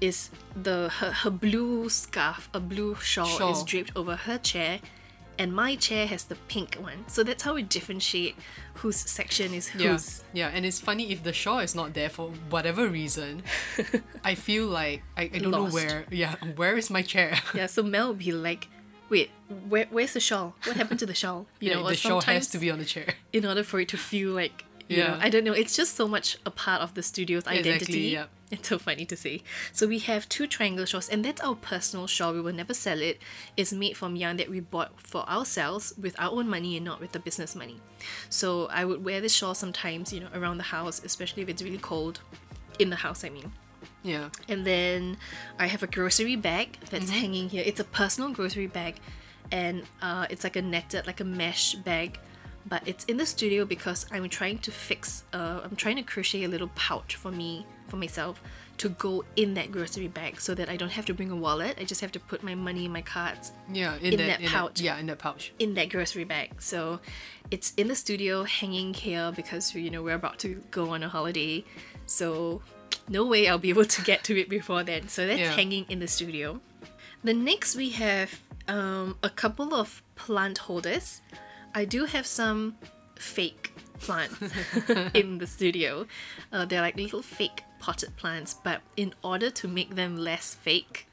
Speaker 1: is the her, her blue scarf, a blue shawl, is draped over her chair, and my chair has the pink one. So that's how we differentiate whose section is
Speaker 2: Yeah.
Speaker 1: whose.
Speaker 2: Yeah, and it's funny if the shawl is not there for whatever reason. *laughs* I feel like I, I don't
Speaker 1: Lost.
Speaker 2: know where. Yeah, where is my chair?
Speaker 1: Yeah, so *laughs* Mell would be like, "Wait, where, where's the shawl? What happened to the shawl?" *laughs* You
Speaker 2: Yeah,
Speaker 1: know,
Speaker 2: the shawl has to be on the chair.
Speaker 1: in order for it to feel like you know
Speaker 2: Yeah.
Speaker 1: i don't know it's just so much a part of the studio's identity.
Speaker 2: Exactly, yeah. *laughs*
Speaker 1: it's so funny to see so we have two triangle shawls and that's our personal shawl. We will never sell it. It's made from yarn that we bought for ourselves with our own money and not with the business money. So i would wear this shawl sometimes you know around the house especially if it's really cold. In the house i mean.
Speaker 2: Yeah.
Speaker 1: and then I have a grocery bag that's hanging here. It's a personal grocery bag, and uh, it's like a netted, like a mesh bag, but it's in the studio because I'm trying to fix. Uh, I'm trying to crochet a little pouch for me, for myself, to go in that grocery bag, so that I don't have to bring a wallet. I just have to put my money, my cards
Speaker 2: Yeah. In,
Speaker 1: In
Speaker 2: that,
Speaker 1: that
Speaker 2: in
Speaker 1: pouch.
Speaker 2: yeah, in that pouch.
Speaker 1: in that grocery bag. So it's in the studio hanging here because you know we're about to go on a holiday. So no way I'll be able to get to it before then. So that's
Speaker 2: Yeah.
Speaker 1: hanging in the studio. The next we have um, a couple of plant holders. I do have some fake plants *laughs* in the studio. Uh, they're like little fake potted plants, but in order to make them less fake,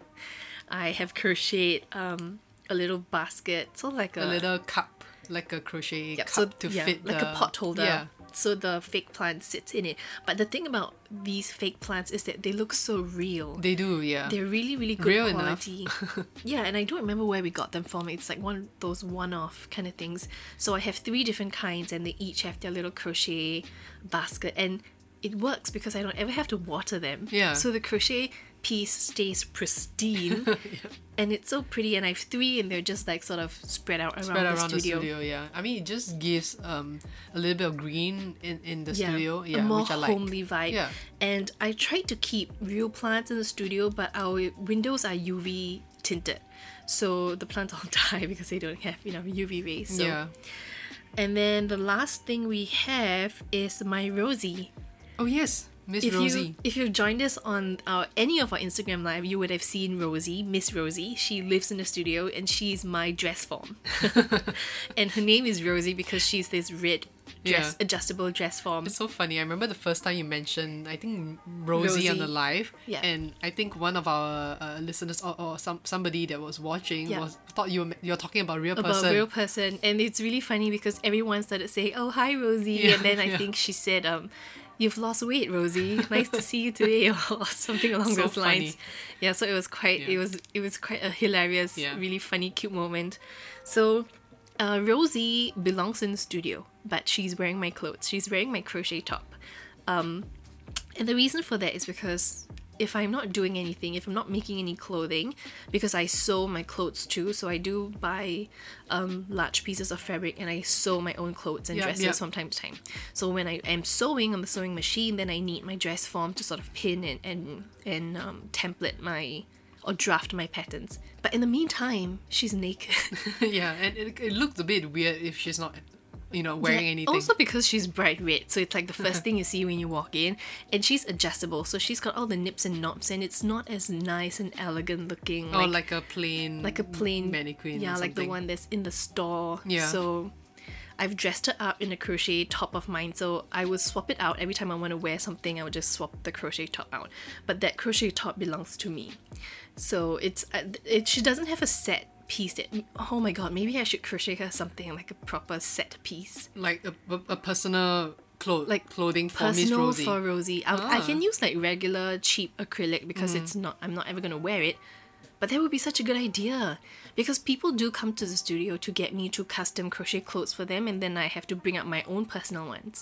Speaker 1: I have crocheted um, a little basket, so like
Speaker 2: A little cup, like a crochet
Speaker 1: yeah,
Speaker 2: cup
Speaker 1: so
Speaker 2: to
Speaker 1: yeah,
Speaker 2: fit
Speaker 1: like
Speaker 2: the
Speaker 1: a pot holder.
Speaker 2: Yeah.
Speaker 1: So the fake plant sits in it. But the thing about these fake plants is that they look so real.
Speaker 2: They do, yeah.
Speaker 1: They're really, really good
Speaker 2: Real
Speaker 1: quality. *laughs* yeah, and I don't remember where we got them from. It's like one of those one-off kind of things. So I have three different kinds, and they each have their little crochet basket, and it works because I don't ever have to water them.
Speaker 2: Yeah.
Speaker 1: So the crochet piece stays pristine, *laughs* and it's so pretty. And I have three, and they're just like sort of spread out around,
Speaker 2: Spread
Speaker 1: the,
Speaker 2: around the
Speaker 1: studio.
Speaker 2: studio, yeah. I mean, it just gives um a little bit of green in, in the studio, yeah,
Speaker 1: a more
Speaker 2: which I like.
Speaker 1: homely vibe.
Speaker 2: Yeah.
Speaker 1: And I tried to keep real plants in the studio, but our windows are UV tinted, so the plants all *laughs* die because they don't have enough UV rays. So.
Speaker 2: Yeah.
Speaker 1: And then the last thing we have is my Rosie.
Speaker 2: Oh yes, Miss
Speaker 1: If
Speaker 2: Rosie.
Speaker 1: you if you've joined us on our any of our Instagram live, you would have seen Rosie, Miss Rosie. She lives in the studio and she's my dress form. *laughs* *laughs* and her name is Rosie because she's this red dress
Speaker 2: Yeah.
Speaker 1: adjustable dress form.
Speaker 2: It's so funny. I remember the first time you mentioned, I think Rosie, on the live,
Speaker 1: Yeah.
Speaker 2: and I think one of our uh, listeners or, or some somebody that was watching
Speaker 1: Yeah.
Speaker 2: was thought you were you're talking about a real
Speaker 1: about
Speaker 2: person.
Speaker 1: a real person and it's really funny because everyone started saying oh hi rosie
Speaker 2: Yeah,
Speaker 1: and then i *laughs* think she said um you've lost weight rosie nice to see you today *laughs* or something along
Speaker 2: So
Speaker 1: those lines
Speaker 2: funny.
Speaker 1: yeah so it was quite it was it was quite a hilarious
Speaker 2: Yeah.
Speaker 1: really funny cute moment so uh, rosie belongs in the studio but she's wearing my clothes. She's wearing my crochet top. Um, and the reason for that is because if I'm not doing anything, if I'm not making any clothing, because I sew my clothes too, so I do buy um, large pieces of fabric and I sew my own clothes and
Speaker 2: Yeah,
Speaker 1: dresses
Speaker 2: yeah.
Speaker 1: from time to time. So when I am sewing on the sewing machine, then I need my dress form to sort of pin and and, and um, template my or draft my patterns. But in the meantime, she's naked. *laughs* *laughs*
Speaker 2: yeah, and it, it looked a bit weird if she's not, you know, wearing
Speaker 1: Yeah,
Speaker 2: anything.
Speaker 1: Also because she's bright red, so it's like the first *laughs* thing you see when you walk in, and she's adjustable, so she's got all the nips and knobs, and it's not as nice and elegant looking.
Speaker 2: or like a plain,
Speaker 1: like a plain
Speaker 2: mannequin.
Speaker 1: Yeah, like the one that's in the store.
Speaker 2: Yeah.
Speaker 1: So I've dressed her up in a crochet top of mine, so I would swap it out every time I want to wear something. I would just swap the crochet top out, but that crochet top belongs to me. So it's uh, it. She doesn't have a set piece that. Oh my god, maybe I should crochet her something like a proper set piece.
Speaker 2: like a, a, a personal clo-
Speaker 1: Like
Speaker 2: clothing for Miss
Speaker 1: personal
Speaker 2: Rosie.
Speaker 1: for Rosie. I, I
Speaker 2: Ah. Mm.
Speaker 1: can use like regular cheap acrylic because it's not. I'm not ever gonna wear it. But that would be such a good idea because people do come to the studio to get me to custom crochet clothes for them, and then I have to bring up my own personal ones.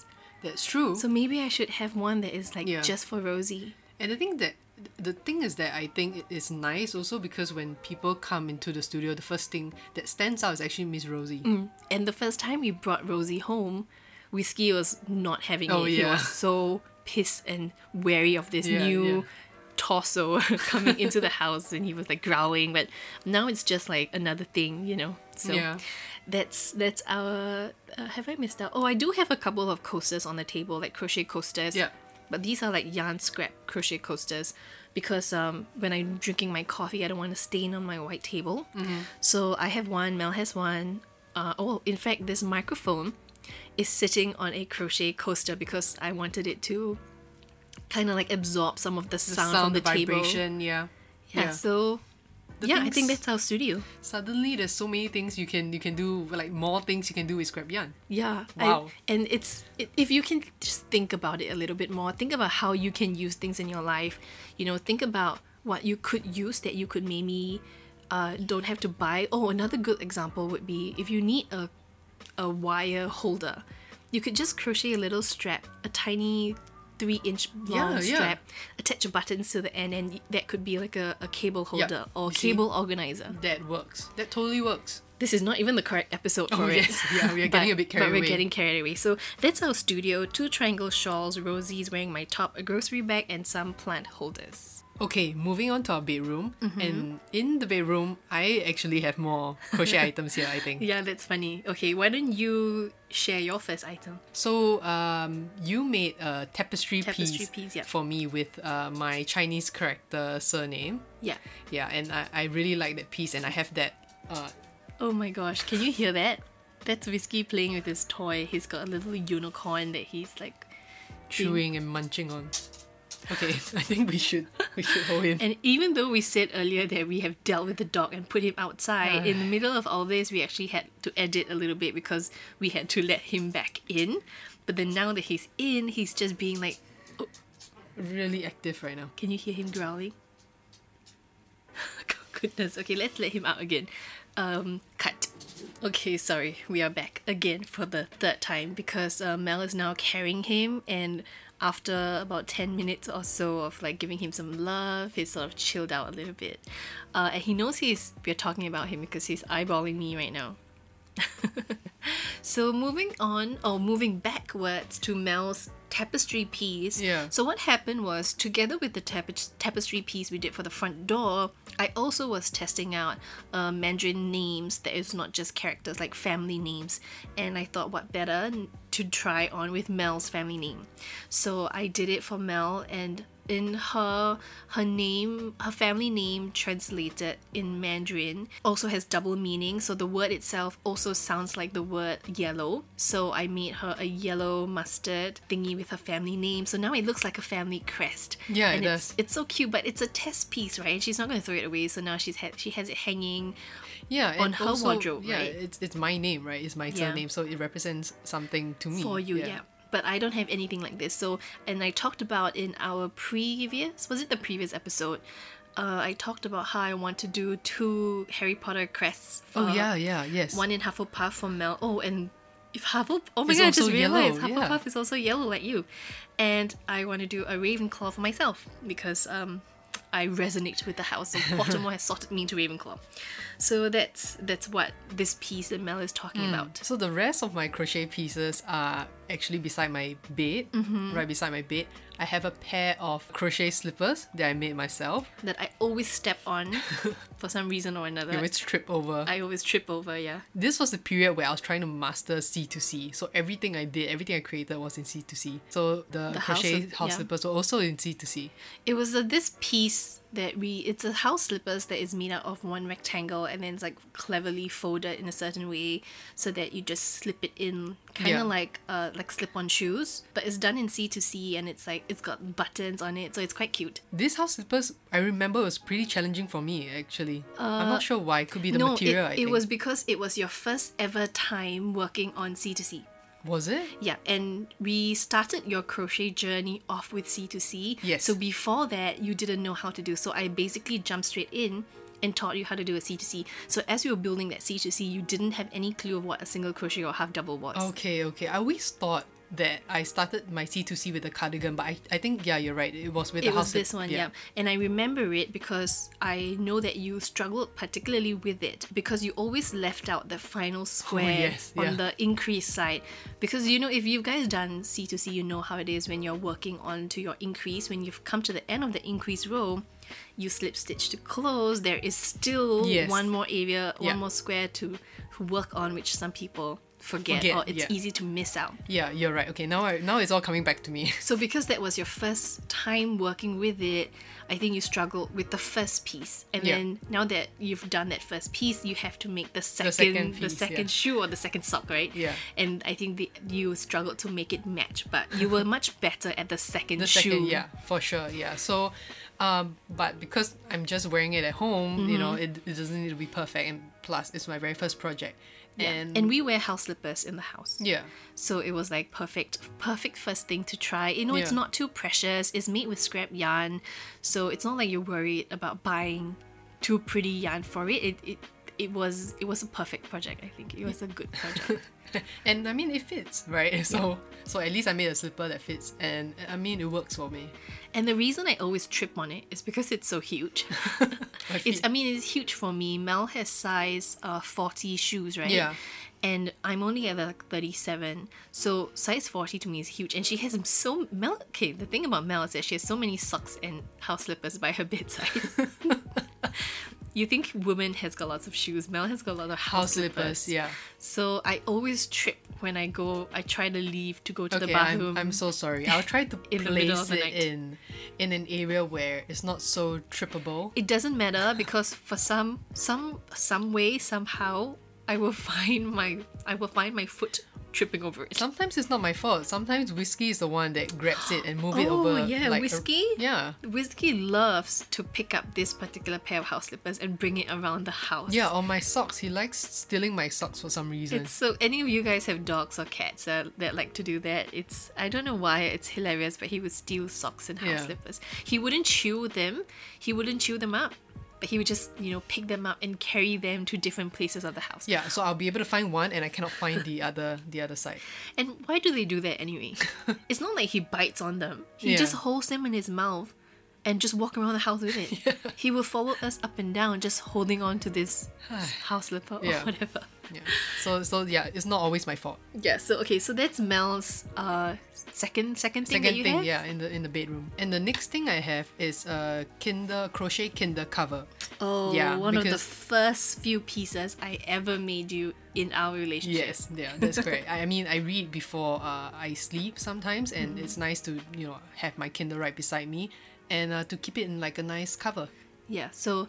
Speaker 2: That's true.
Speaker 1: So maybe I should have one that is like
Speaker 2: Yeah.
Speaker 1: just for Rosie.
Speaker 2: And I think that the thing is that I think it is nice also because when people come into the studio, the first thing that stands out is actually Miss Rosie.
Speaker 1: And the first time we brought Rosie home, Whiskey was not having
Speaker 2: Oh,
Speaker 1: it. He was so pissed and wary of this
Speaker 2: Yeah,
Speaker 1: new
Speaker 2: yeah.
Speaker 1: torso *laughs* coming into the house and he was like growling. But now it's just like another thing, you know. So
Speaker 2: Yeah.
Speaker 1: that's that's our uh, have I missed out? Oh, I do have a couple of coasters on the table, like crochet coasters.
Speaker 2: Yeah.
Speaker 1: But these are like yarn scrap crochet coasters because um, when I'm drinking my coffee, I don't want to stain on my white table. So I have one, Mel has one. Uh, oh, in fact, this microphone is sitting on a crochet coaster because I wanted it to kind of like absorb some of the
Speaker 2: The
Speaker 1: sound,
Speaker 2: sound,
Speaker 1: from the,
Speaker 2: the
Speaker 1: table.
Speaker 2: vibration, yeah.
Speaker 1: Yeah, so Yeah, I think that's our studio.
Speaker 2: Suddenly, there's so many things you can you can do, like more things you can do with scrap yarn.
Speaker 1: Yeah. I-
Speaker 2: Wow.
Speaker 1: and it's it, if you can just think about it a little bit more, think about how you can use things in your life. You know, think about what you could use that you could maybe uh, don't have to buy. Oh, another good example would be if you need a a wire holder, you could just crochet a little strap, a tiny three inch long
Speaker 2: Yeah, yeah.
Speaker 1: strap, attach your buttons to the end, and that could be like a, a cable holder or
Speaker 2: You see?
Speaker 1: cable organizer.
Speaker 2: That works. That totally works.
Speaker 1: This is not even the correct episode oh, for
Speaker 2: Oh,
Speaker 1: it.
Speaker 2: yes. Yeah, we are *laughs* getting a bit carried away.
Speaker 1: but we're
Speaker 2: away.
Speaker 1: getting carried away. So that's our studio. Two triangle shawls, Rosie's wearing my top, a grocery bag, and some plant holders.
Speaker 2: Okay, moving on to our bedroom. And in the bedroom, I actually have more crochet *laughs* items here, I think.
Speaker 1: Yeah, that's funny. Okay, why don't you share your first item?
Speaker 2: So, um, you made a tapestry,
Speaker 1: Tapestry
Speaker 2: piece,
Speaker 1: piece, yeah.
Speaker 2: for me with uh, my Chinese character surname.
Speaker 1: Yeah.
Speaker 2: Yeah, and I, I really like that piece, and I have that. Uh,
Speaker 1: Oh my gosh, can you hear that? That's Whiskey playing with his toy. He's got a little unicorn that he's like
Speaker 2: chewing and munching on. Okay, *laughs* I think we should we should hold him.
Speaker 1: And even though we said earlier that we have dealt with the dog and put him outside, in the middle of all this, we actually had to edit a little bit because we had to let him back in. But then now that he's in, he's just being like, oh,
Speaker 2: Really active right now.
Speaker 1: can you hear him growling? *laughs* Goodness. Okay, let's let him out again. Um, cut. Okay, sorry, we are back again for the third time because uh, Mell is now carrying him, and after about 10 minutes or so of like giving him some love, he's sort of chilled out a little bit. Uh, and he knows he's we're talking about him because he's eyeballing me right now. *laughs* so moving on or moving backwards to Mell's tapestry piece.
Speaker 2: Yeah.
Speaker 1: So what happened was together with the tap- tapestry piece we did for the front door, I also was testing out uh, Mandarin names that is not just characters like family names, and I thought what better to try on with Mell's family name. So I did it for Mell and in her her name her family name translated in mandarin also has double meaning so the word itself also sounds like the word yellow so i made her a yellow mustard thingy with her family name so now it looks like a family crest
Speaker 2: Yeah, it
Speaker 1: and it's,
Speaker 2: does.
Speaker 1: it's so cute but it's a test piece right and she's not going to throw it away so now she's had she has it hanging
Speaker 2: Yeah,
Speaker 1: On her
Speaker 2: also,
Speaker 1: wardrobe,
Speaker 2: yeah,
Speaker 1: right?
Speaker 2: it's it's my name, right? It's my
Speaker 1: Yeah.
Speaker 2: surname, so it represents something to me.
Speaker 1: for you yeah. But i don't have anything like this so and i talked about in our previous was it the previous episode uh, i talked about how i want to do two harry potter crests for
Speaker 2: Oh yeah, yeah, yes.
Speaker 1: one in hufflepuff for mell oh and if Hufflepuff, oh my
Speaker 2: It's
Speaker 1: god, I just
Speaker 2: also yellow,
Speaker 1: realized
Speaker 2: yeah.
Speaker 1: Hufflepuff is also yellow like you. And I want to do a Ravenclaw for myself because um, I resonate with the house. So Pottermore *laughs* has sorted me into Ravenclaw. So that's that's what this piece that Mell is talking about.
Speaker 2: So the rest of my crochet pieces are actually beside my bed,
Speaker 1: Mm-hmm.
Speaker 2: right beside my bed. I have a pair of crochet slippers that I made myself.
Speaker 1: That I always step on *laughs* for some reason or another.
Speaker 2: You always trip over.
Speaker 1: I always trip over, yeah.
Speaker 2: this was the period where I was trying to master C2C. So everything I did, everything I created was in C2C. So the,
Speaker 1: The house
Speaker 2: crochet
Speaker 1: of-
Speaker 2: house
Speaker 1: yeah.
Speaker 2: slippers were also in C2C.
Speaker 1: It was uh, this piece that we it's a house slippers that is made out of one rectangle and then it's like cleverly folded in a certain way so that you just slip it in kind of
Speaker 2: Yeah.
Speaker 1: like uh like slip on shoes but it's done in C to C and it's like it's got buttons on it so it's quite cute
Speaker 2: This house slippers, I remember, was pretty challenging for me actually. I'm not sure why. It could be the
Speaker 1: Uh, no
Speaker 2: material.
Speaker 1: it, it was because it was your first ever time working on C to C
Speaker 2: Was it?
Speaker 1: Yeah, and we started your crochet journey off with C2C.
Speaker 2: Yes.
Speaker 1: So before that, you didn't know how to do. So I basically jumped straight in and taught you how to do a C2C. So as you were building that C2C, you didn't have any clue of what a single crochet or half double was.
Speaker 2: Okay, okay. I always thought that I started my C2C with the cardigan, but I, I think yeah, you're right. It was with
Speaker 1: It
Speaker 2: the
Speaker 1: was
Speaker 2: house
Speaker 1: this
Speaker 2: slip-
Speaker 1: one, yeah. And I remember it because I know that you struggled particularly with it because you always left out the final oh, square
Speaker 2: Oh, yes,
Speaker 1: on
Speaker 2: yeah.
Speaker 1: the increase side. Because you know, if you guys done C2C, you know how it is when you're working on to your increase. When you've come to the end of the increase row, you slip stitch to close. There is still
Speaker 2: Yes.
Speaker 1: one more area,
Speaker 2: Yeah.
Speaker 1: one more square to, work on, which some people forget,
Speaker 2: Forget,
Speaker 1: or it's
Speaker 2: yeah.
Speaker 1: easy to miss out.
Speaker 2: Yeah, you're right. Okay, now I, now it's all coming back to me.
Speaker 1: So because that was your first time working with it, I think you struggled with the first piece. And
Speaker 2: Yeah.
Speaker 1: then now that you've done that first piece, you have to make the second the
Speaker 2: second
Speaker 1: second,
Speaker 2: yeah.
Speaker 1: shoe or the second sock, right?
Speaker 2: Yeah.
Speaker 1: And I think the, you struggled to make it match, but you were *laughs* much better at the second
Speaker 2: the
Speaker 1: shoe.
Speaker 2: second yeah for sure yeah so um but because i'm just wearing it at home you know
Speaker 1: Mm-hmm.
Speaker 2: it, it doesn't need to be perfect and plus it's my very first project and
Speaker 1: And we wear house slippers in the house.
Speaker 2: yeah
Speaker 1: So it was like perfect, perfect first thing to try. You know, it's not too precious. It's made with scrap yarn, so it's not like you're worried about buying too pretty yarn for it. It it, it was it was a perfect project. I think it was a good project. *laughs*
Speaker 2: and i mean it fits right *laughs* so so at least i made a slipper that fits and i mean it works for me
Speaker 1: and the reason I always trip on it is because it's so huge. *laughs* It's I mean it's huge for me. Mell has size uh, forty shoes, right?
Speaker 2: Yeah.
Speaker 1: And I'm only at like 37. So size 40 to me is huge. And she has so Mell okay, the thing about Mell is that she has so many socks and house slippers by her bedside. You think woman has got lots of shoes. Mell has got a lot of house,
Speaker 2: house slippers yeah
Speaker 1: So I always trip when I go I try to leave to go to the bathroom.
Speaker 2: I'm, I'm so sorry i'll try to *laughs*
Speaker 1: In the
Speaker 2: place
Speaker 1: of the
Speaker 2: it
Speaker 1: night.
Speaker 2: in in an area where it's not so trippable
Speaker 1: it doesn't matter because for some some some way somehow I will find my I will find my foot tripping over it.
Speaker 2: sometimes it's not my fault sometimes whiskey is the one that grabs it and move it
Speaker 1: Oh,
Speaker 2: over
Speaker 1: yeah,
Speaker 2: like a-
Speaker 1: Whiskey?
Speaker 2: yeah
Speaker 1: Whiskey loves to pick up this particular pair of house slippers and bring it around the house.
Speaker 2: Yeah, or my socks. He likes stealing my socks for some reason.
Speaker 1: It's so any of you guys have dogs or cats that, that like to do that. It's I don't know why it's hilarious, but he would steal socks and house
Speaker 2: Yeah.
Speaker 1: slippers. He wouldn't chew them. He wouldn't chew them up, but he would just you know pick them up and carry them to different places of the house.
Speaker 2: yeah, so I'll be able to find one and I cannot find the *laughs* other the other side.
Speaker 1: And why do they do that anyway? *laughs* it's not like he bites on them. He
Speaker 2: Yeah.
Speaker 1: just holds them in his mouth and just walk around the house with it. *laughs* He will follow us up and down just holding on to this house slipper or
Speaker 2: Yeah.
Speaker 1: whatever.
Speaker 2: Yeah. So so yeah, it's not always my fault.
Speaker 1: Yeah, so okay, so that's Mell's uh second second thing that
Speaker 2: Second thing,
Speaker 1: have.
Speaker 2: yeah, in the in the bedroom. And the next thing I have is a Kindle crochet Kindle cover.
Speaker 1: Oh,
Speaker 2: Yeah,
Speaker 1: one of the first few pieces I ever made you in our relationship.
Speaker 2: Yes, yeah, that's correct. I mean, I read before uh, I sleep sometimes, and *laughs*
Speaker 1: Mm-hmm.
Speaker 2: it's nice to you know have my Kindle right beside me, and uh, to keep it in like a nice cover.
Speaker 1: Yeah, so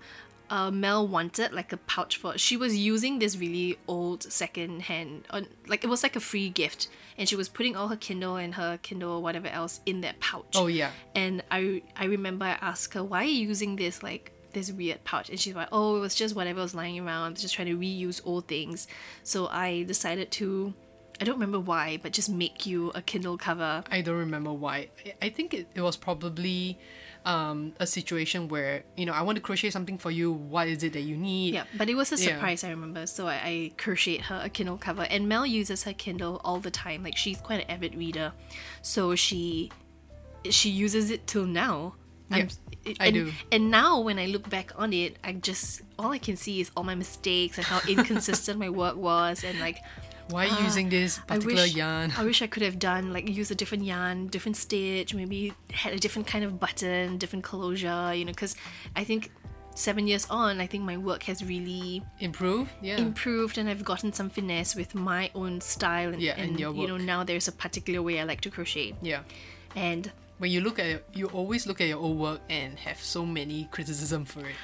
Speaker 1: uh, Mell wanted like a pouch for. She was using this really old second hand, uh, like it was like a free gift, and she was putting all her Kindle and her Kindle or whatever else in that pouch.
Speaker 2: Oh yeah,
Speaker 1: And I I remember I asked her why are you using this like this weird pouch, and she's like, oh, it was just whatever was lying around, just trying to reuse old things. So I decided to. I don't remember why, but just make you a Kindle cover.
Speaker 2: I don't remember why. I, I think it, it was probably um, a situation where you know I want to crochet something for you. What is it that you need?
Speaker 1: Yeah, but it was a
Speaker 2: Yeah.
Speaker 1: surprise, I remember. So I, I crocheted her a Kindle cover. And Mell uses her Kindle all the time. Like she's quite an avid reader. So she she uses it till now.
Speaker 2: Yeah, I
Speaker 1: and,
Speaker 2: do.
Speaker 1: And now when I look back on it, I just all I can see is all my mistakes and how *laughs* inconsistent my work was and like
Speaker 2: Why you ah, using this
Speaker 1: I
Speaker 2: particular
Speaker 1: wish
Speaker 2: yarn?
Speaker 1: I wish I could have done like use a different yarn, different stitch, maybe had a different kind of button, different closure, you know, because I think seven years on, I think my work has really
Speaker 2: improved. Yeah.
Speaker 1: improved and I've gotten some finesse with my own style and,
Speaker 2: Yeah, and
Speaker 1: and
Speaker 2: your
Speaker 1: you know now there's a particular way I like to crochet
Speaker 2: yeah.
Speaker 1: and
Speaker 2: When you look at it, you always look at your own work and have so many criticism for it.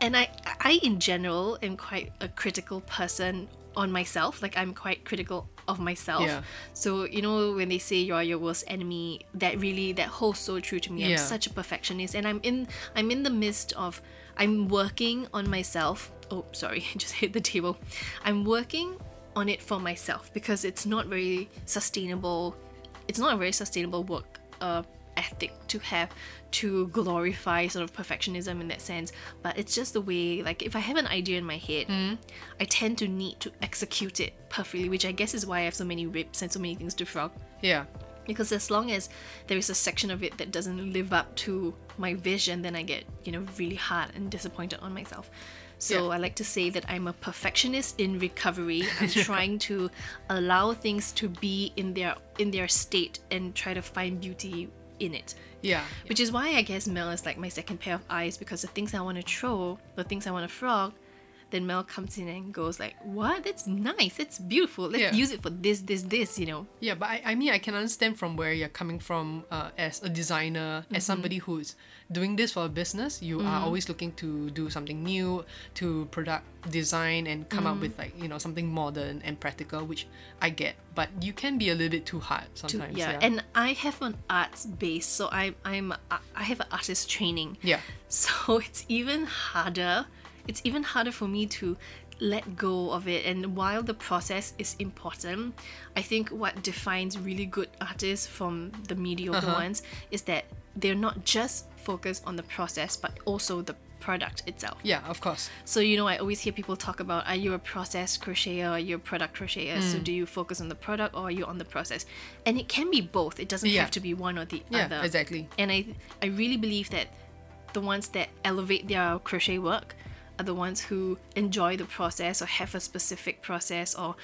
Speaker 1: And I I in general am quite a critical person on myself like I'm quite critical of myself.
Speaker 2: Yeah.
Speaker 1: so you know when they say you're your worst enemy that really that holds so true to me. I'm such a perfectionist and I'm in I'm in the midst of I'm working on myself. Oh sorry *laughs* just hit the table. I'm working on it for myself because it's not very sustainable it's not a very sustainable work uh, ethic to have to glorify sort of perfectionism in that sense. But it's just the way like if i have an idea in my head hmm. i tend to need to execute it perfectly which i guess is why i have so many rips and so many things to frog.
Speaker 2: Yeah.
Speaker 1: because as long as there is a section of it that doesn't live up to my vision then i get you know really hard and disappointed on myself. So
Speaker 2: Yeah.
Speaker 1: i like to say that i'm a perfectionist in recovery. *laughs* I'm trying to allow things to be in their in their state and try to find beauty in it
Speaker 2: Yeah.
Speaker 1: which is why I guess Mell is like my second pair of eyes because the things I want to throw, the things I want to frog, then Mell comes in and goes like, "What? That's nice. That's beautiful. Let's
Speaker 2: Yeah.
Speaker 1: use it for this, this, this." You know.
Speaker 2: Yeah, but I, I mean, I can understand from where you're coming from uh, as a designer,
Speaker 1: Mm-hmm.
Speaker 2: as somebody who's doing this for a business. You are always looking to do something new, to product design and come
Speaker 1: Mm.
Speaker 2: up with like you know something modern and practical, which I get. But you can be a little bit too hard sometimes.
Speaker 1: yeah.
Speaker 2: yeah.
Speaker 1: and I have an arts base, so I I'm I have an artist training.
Speaker 2: yeah. *laughs*
Speaker 1: So it's even harder. It's even harder for me to let go of it. And while the process is important, I think what defines really good artists from the mediocre ones is that they're not just focused on the process, but also the product itself.
Speaker 2: Yeah, of course.
Speaker 1: So you know, I always hear people talk about: Are you a process crocheter? Or are you a product crocheter? So
Speaker 2: Mm.
Speaker 1: do you focus on the product or are you on the process? And it can be both. It doesn't
Speaker 2: Yeah.
Speaker 1: have to be one or the
Speaker 2: Yeah,
Speaker 1: other.
Speaker 2: exactly.
Speaker 1: And I I really believe that the ones that elevate their crochet work are the ones who enjoy the process or have a specific process or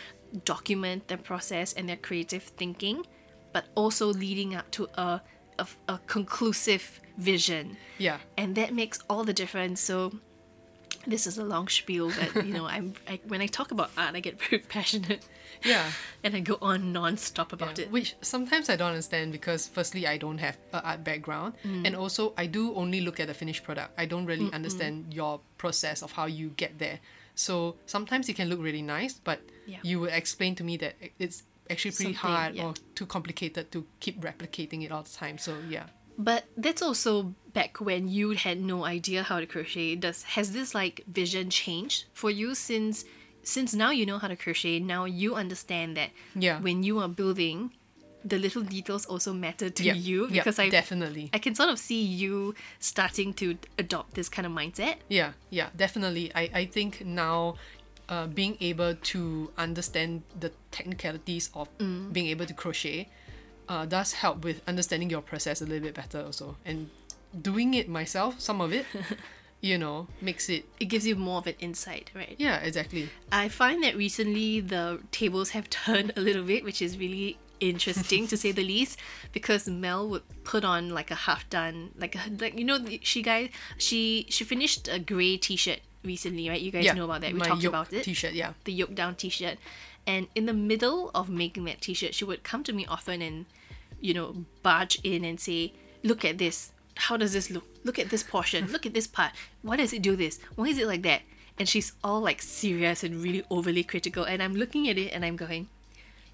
Speaker 1: document their process and their creative thinking, but also leading up to a a, a conclusive vision.
Speaker 2: Yeah.
Speaker 1: And that makes all the difference. So this is a long spiel, but you know, I'm I, when I talk about art, I get very *laughs* passionate,
Speaker 2: Yeah. *laughs*
Speaker 1: and I go on non-stop about
Speaker 2: Yeah,
Speaker 1: it.
Speaker 2: Which sometimes I don't understand because firstly I don't have a art background
Speaker 1: Mm.
Speaker 2: and also I do only look at the finished product. I don't really understand your process of how you get there. So sometimes it can look really nice, but
Speaker 1: Yeah.
Speaker 2: you would explain to me that it's actually pretty
Speaker 1: Something,
Speaker 2: hard
Speaker 1: yeah.
Speaker 2: or too complicated to keep replicating it all the time. So yeah.
Speaker 1: But that's also back when you had no idea how to crochet. Does has this like vision changed for you since since now you know how to crochet? Now you understand that
Speaker 2: Yeah.
Speaker 1: when you are building, the little details also matter to
Speaker 2: Yeah.
Speaker 1: you because I
Speaker 2: definitely.
Speaker 1: I can sort of see you starting to adopt this kind of mindset.
Speaker 2: Yeah, yeah, definitely. I, I think now uh, being able to understand the technicalities of
Speaker 1: Mm.
Speaker 2: being able to crochet uh, does help with understanding your process a little bit better also. And doing it myself, some of it, *laughs* you know, makes it.
Speaker 1: It gives you more of an insight, right?
Speaker 2: Yeah, exactly.
Speaker 1: I find that recently the tables have *laughs* turned a little bit, which is really interesting to say the least. Because Mell would put on like a half done, like a, like you know she guys she she finished a grey T-shirt recently, right? You guys
Speaker 2: yeah,
Speaker 1: know about that. We talked about it.
Speaker 2: T-shirt, yeah.
Speaker 1: the yoke down T-shirt, and in the middle of making that T-shirt, she would come to me often and you know barge in and say, "Look at this. How does this look? Look at this portion. Look at this part. Why does it do this? Why is it like that?" And she's all like serious and really overly critical, and I'm looking at it and I'm going,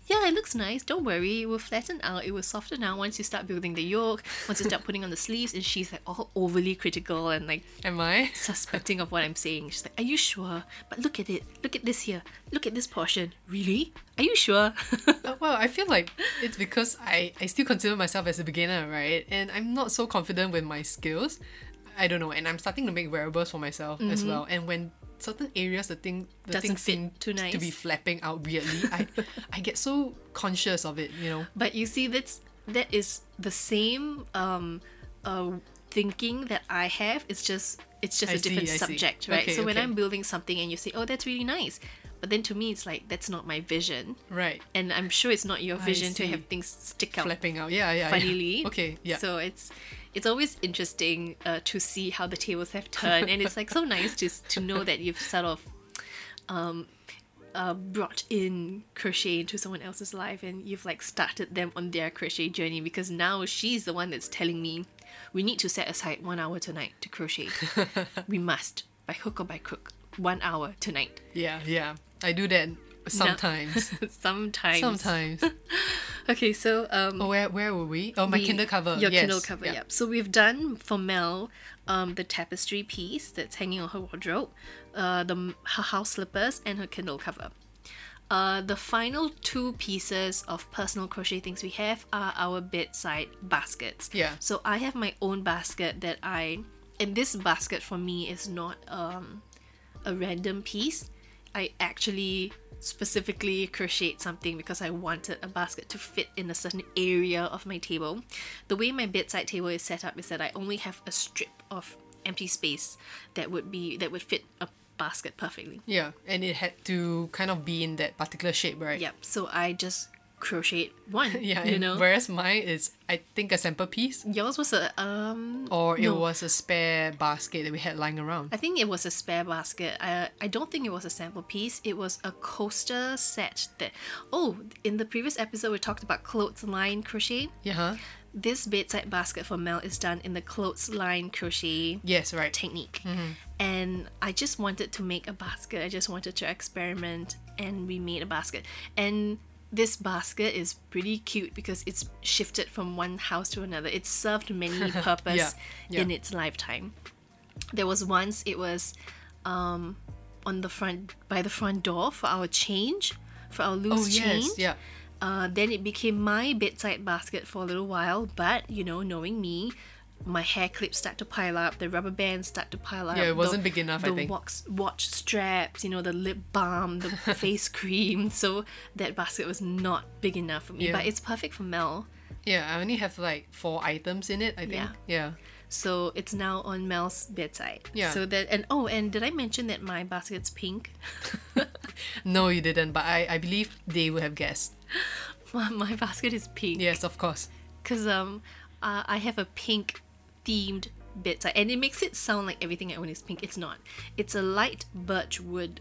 Speaker 1: yeah, it looks nice. Don't worry, it will flatten out. It will soften out once you start building the yoke. Once you start putting on the sleeves, and she's like all overly critical and like
Speaker 2: Am I? *laughs*
Speaker 1: suspecting of what I'm saying. She's like, "Are you sure? But look at it. Look at this here. Look at this portion. Really? Are you sure?" *laughs*
Speaker 2: Uh, well, I feel like it's because I, I still consider myself as a beginner, right? And I'm not so confident with my skills. I don't know, and I'm starting to make wearables for myself as well. And when certain areas the thing the
Speaker 1: Doesn't
Speaker 2: thing seem
Speaker 1: too
Speaker 2: to be flapping out weirdly, I *laughs* I get so conscious of it, you know.
Speaker 1: But you see, that's that is the same um, uh, thinking that I have. It's just it's just
Speaker 2: I
Speaker 1: a different
Speaker 2: see, I see.
Speaker 1: subject, right?
Speaker 2: Okay,
Speaker 1: so when. I'm building something and you say, "Oh, that's really nice," but then to me, it's like that's not my vision,
Speaker 2: Right.
Speaker 1: and I'm sure it's not your vision to have things stick out
Speaker 2: Flapping out. Yeah, yeah. yeah. Okay, yeah.
Speaker 1: So it's it's always interesting uh, to see how the tables have turned, and it's like so nice to to know that you've sort of um, uh, brought in crochet into someone else's life, and you've like started them on their crochet journey because now she's the one that's telling me we need to set aside one hour tonight to crochet. *laughs* we must by hook or by crook, one hour tonight.
Speaker 2: yeah, yeah. I do that *laughs* sometimes.
Speaker 1: Sometimes.
Speaker 2: sometimes. *laughs*
Speaker 1: Okay, so um,
Speaker 2: Oh, where where were we? Oh, my
Speaker 1: the-
Speaker 2: Kindle cover.
Speaker 1: Your
Speaker 2: yes.
Speaker 1: Kindle cover,
Speaker 2: yeah.
Speaker 1: yeah. So we've done for Mell um, the tapestry piece that's hanging on her wardrobe, uh, the her house slippers, and her Kindle cover. Uh, the final two pieces of personal crochet things we have are our bedside baskets.
Speaker 2: Yeah.
Speaker 1: So I have my own basket that I, and this basket for me is not um, a random piece. I actually specifically crocheted something because I wanted a basket to fit in a certain area of my table. The way my bedside table is set up is that I only have a strip of empty space that would be that would fit a basket perfectly.
Speaker 2: Yeah, and it had to kind of be in that particular shape, right?
Speaker 1: Yep. So I just crocheted one. *laughs*
Speaker 2: Yeah,
Speaker 1: You know.
Speaker 2: whereas mine is, I think, a sample piece,
Speaker 1: Yours was a um
Speaker 2: or it
Speaker 1: no.
Speaker 2: was a spare basket that we had lying around.
Speaker 1: I think it was a spare basket. I, I don't think it was a sample piece. It was a coaster set that. Oh, in the previous episode, we talked about clothesline crochet.
Speaker 2: Yeah, huh?
Speaker 1: This bedside basket for Mell is done in the clothesline crochet
Speaker 2: Yes, right.
Speaker 1: technique. And I just wanted to make a basket. I just wanted to experiment, and we made a basket. And this basket is pretty cute because it's shifted from one house to another. It served many *laughs* purpose
Speaker 2: yeah.
Speaker 1: in its lifetime. There was once it was um, on the front by the front door for our change, for our loose
Speaker 2: Oh,
Speaker 1: change.
Speaker 2: yes, yeah.
Speaker 1: Uh, then it became my bedside basket for a little while, but you know, knowing me, my hair clips start to pile up, the rubber bands start to pile up.
Speaker 2: Yeah, it wasn't big enough, I
Speaker 1: The
Speaker 2: think.
Speaker 1: watch, watch straps, you know, the lip balm, the *laughs* face cream. So that basket was not big enough for me,
Speaker 2: Yeah.
Speaker 1: but it's perfect for Mell.
Speaker 2: Yeah, I only have like four items in it, I think.
Speaker 1: Yeah.
Speaker 2: Yeah.
Speaker 1: So it's now on Mell's bedside.
Speaker 2: Yeah.
Speaker 1: So that and oh, and did I mention that my basket's pink? *laughs*
Speaker 2: No, you didn't, but I, I believe they would have guessed. *laughs*
Speaker 1: my my basket is pink.
Speaker 2: Yes, of course.
Speaker 1: because um uh, I have a pink themed bedside and it makes it sound like everything I own is pink. It's not. It's a light birch wood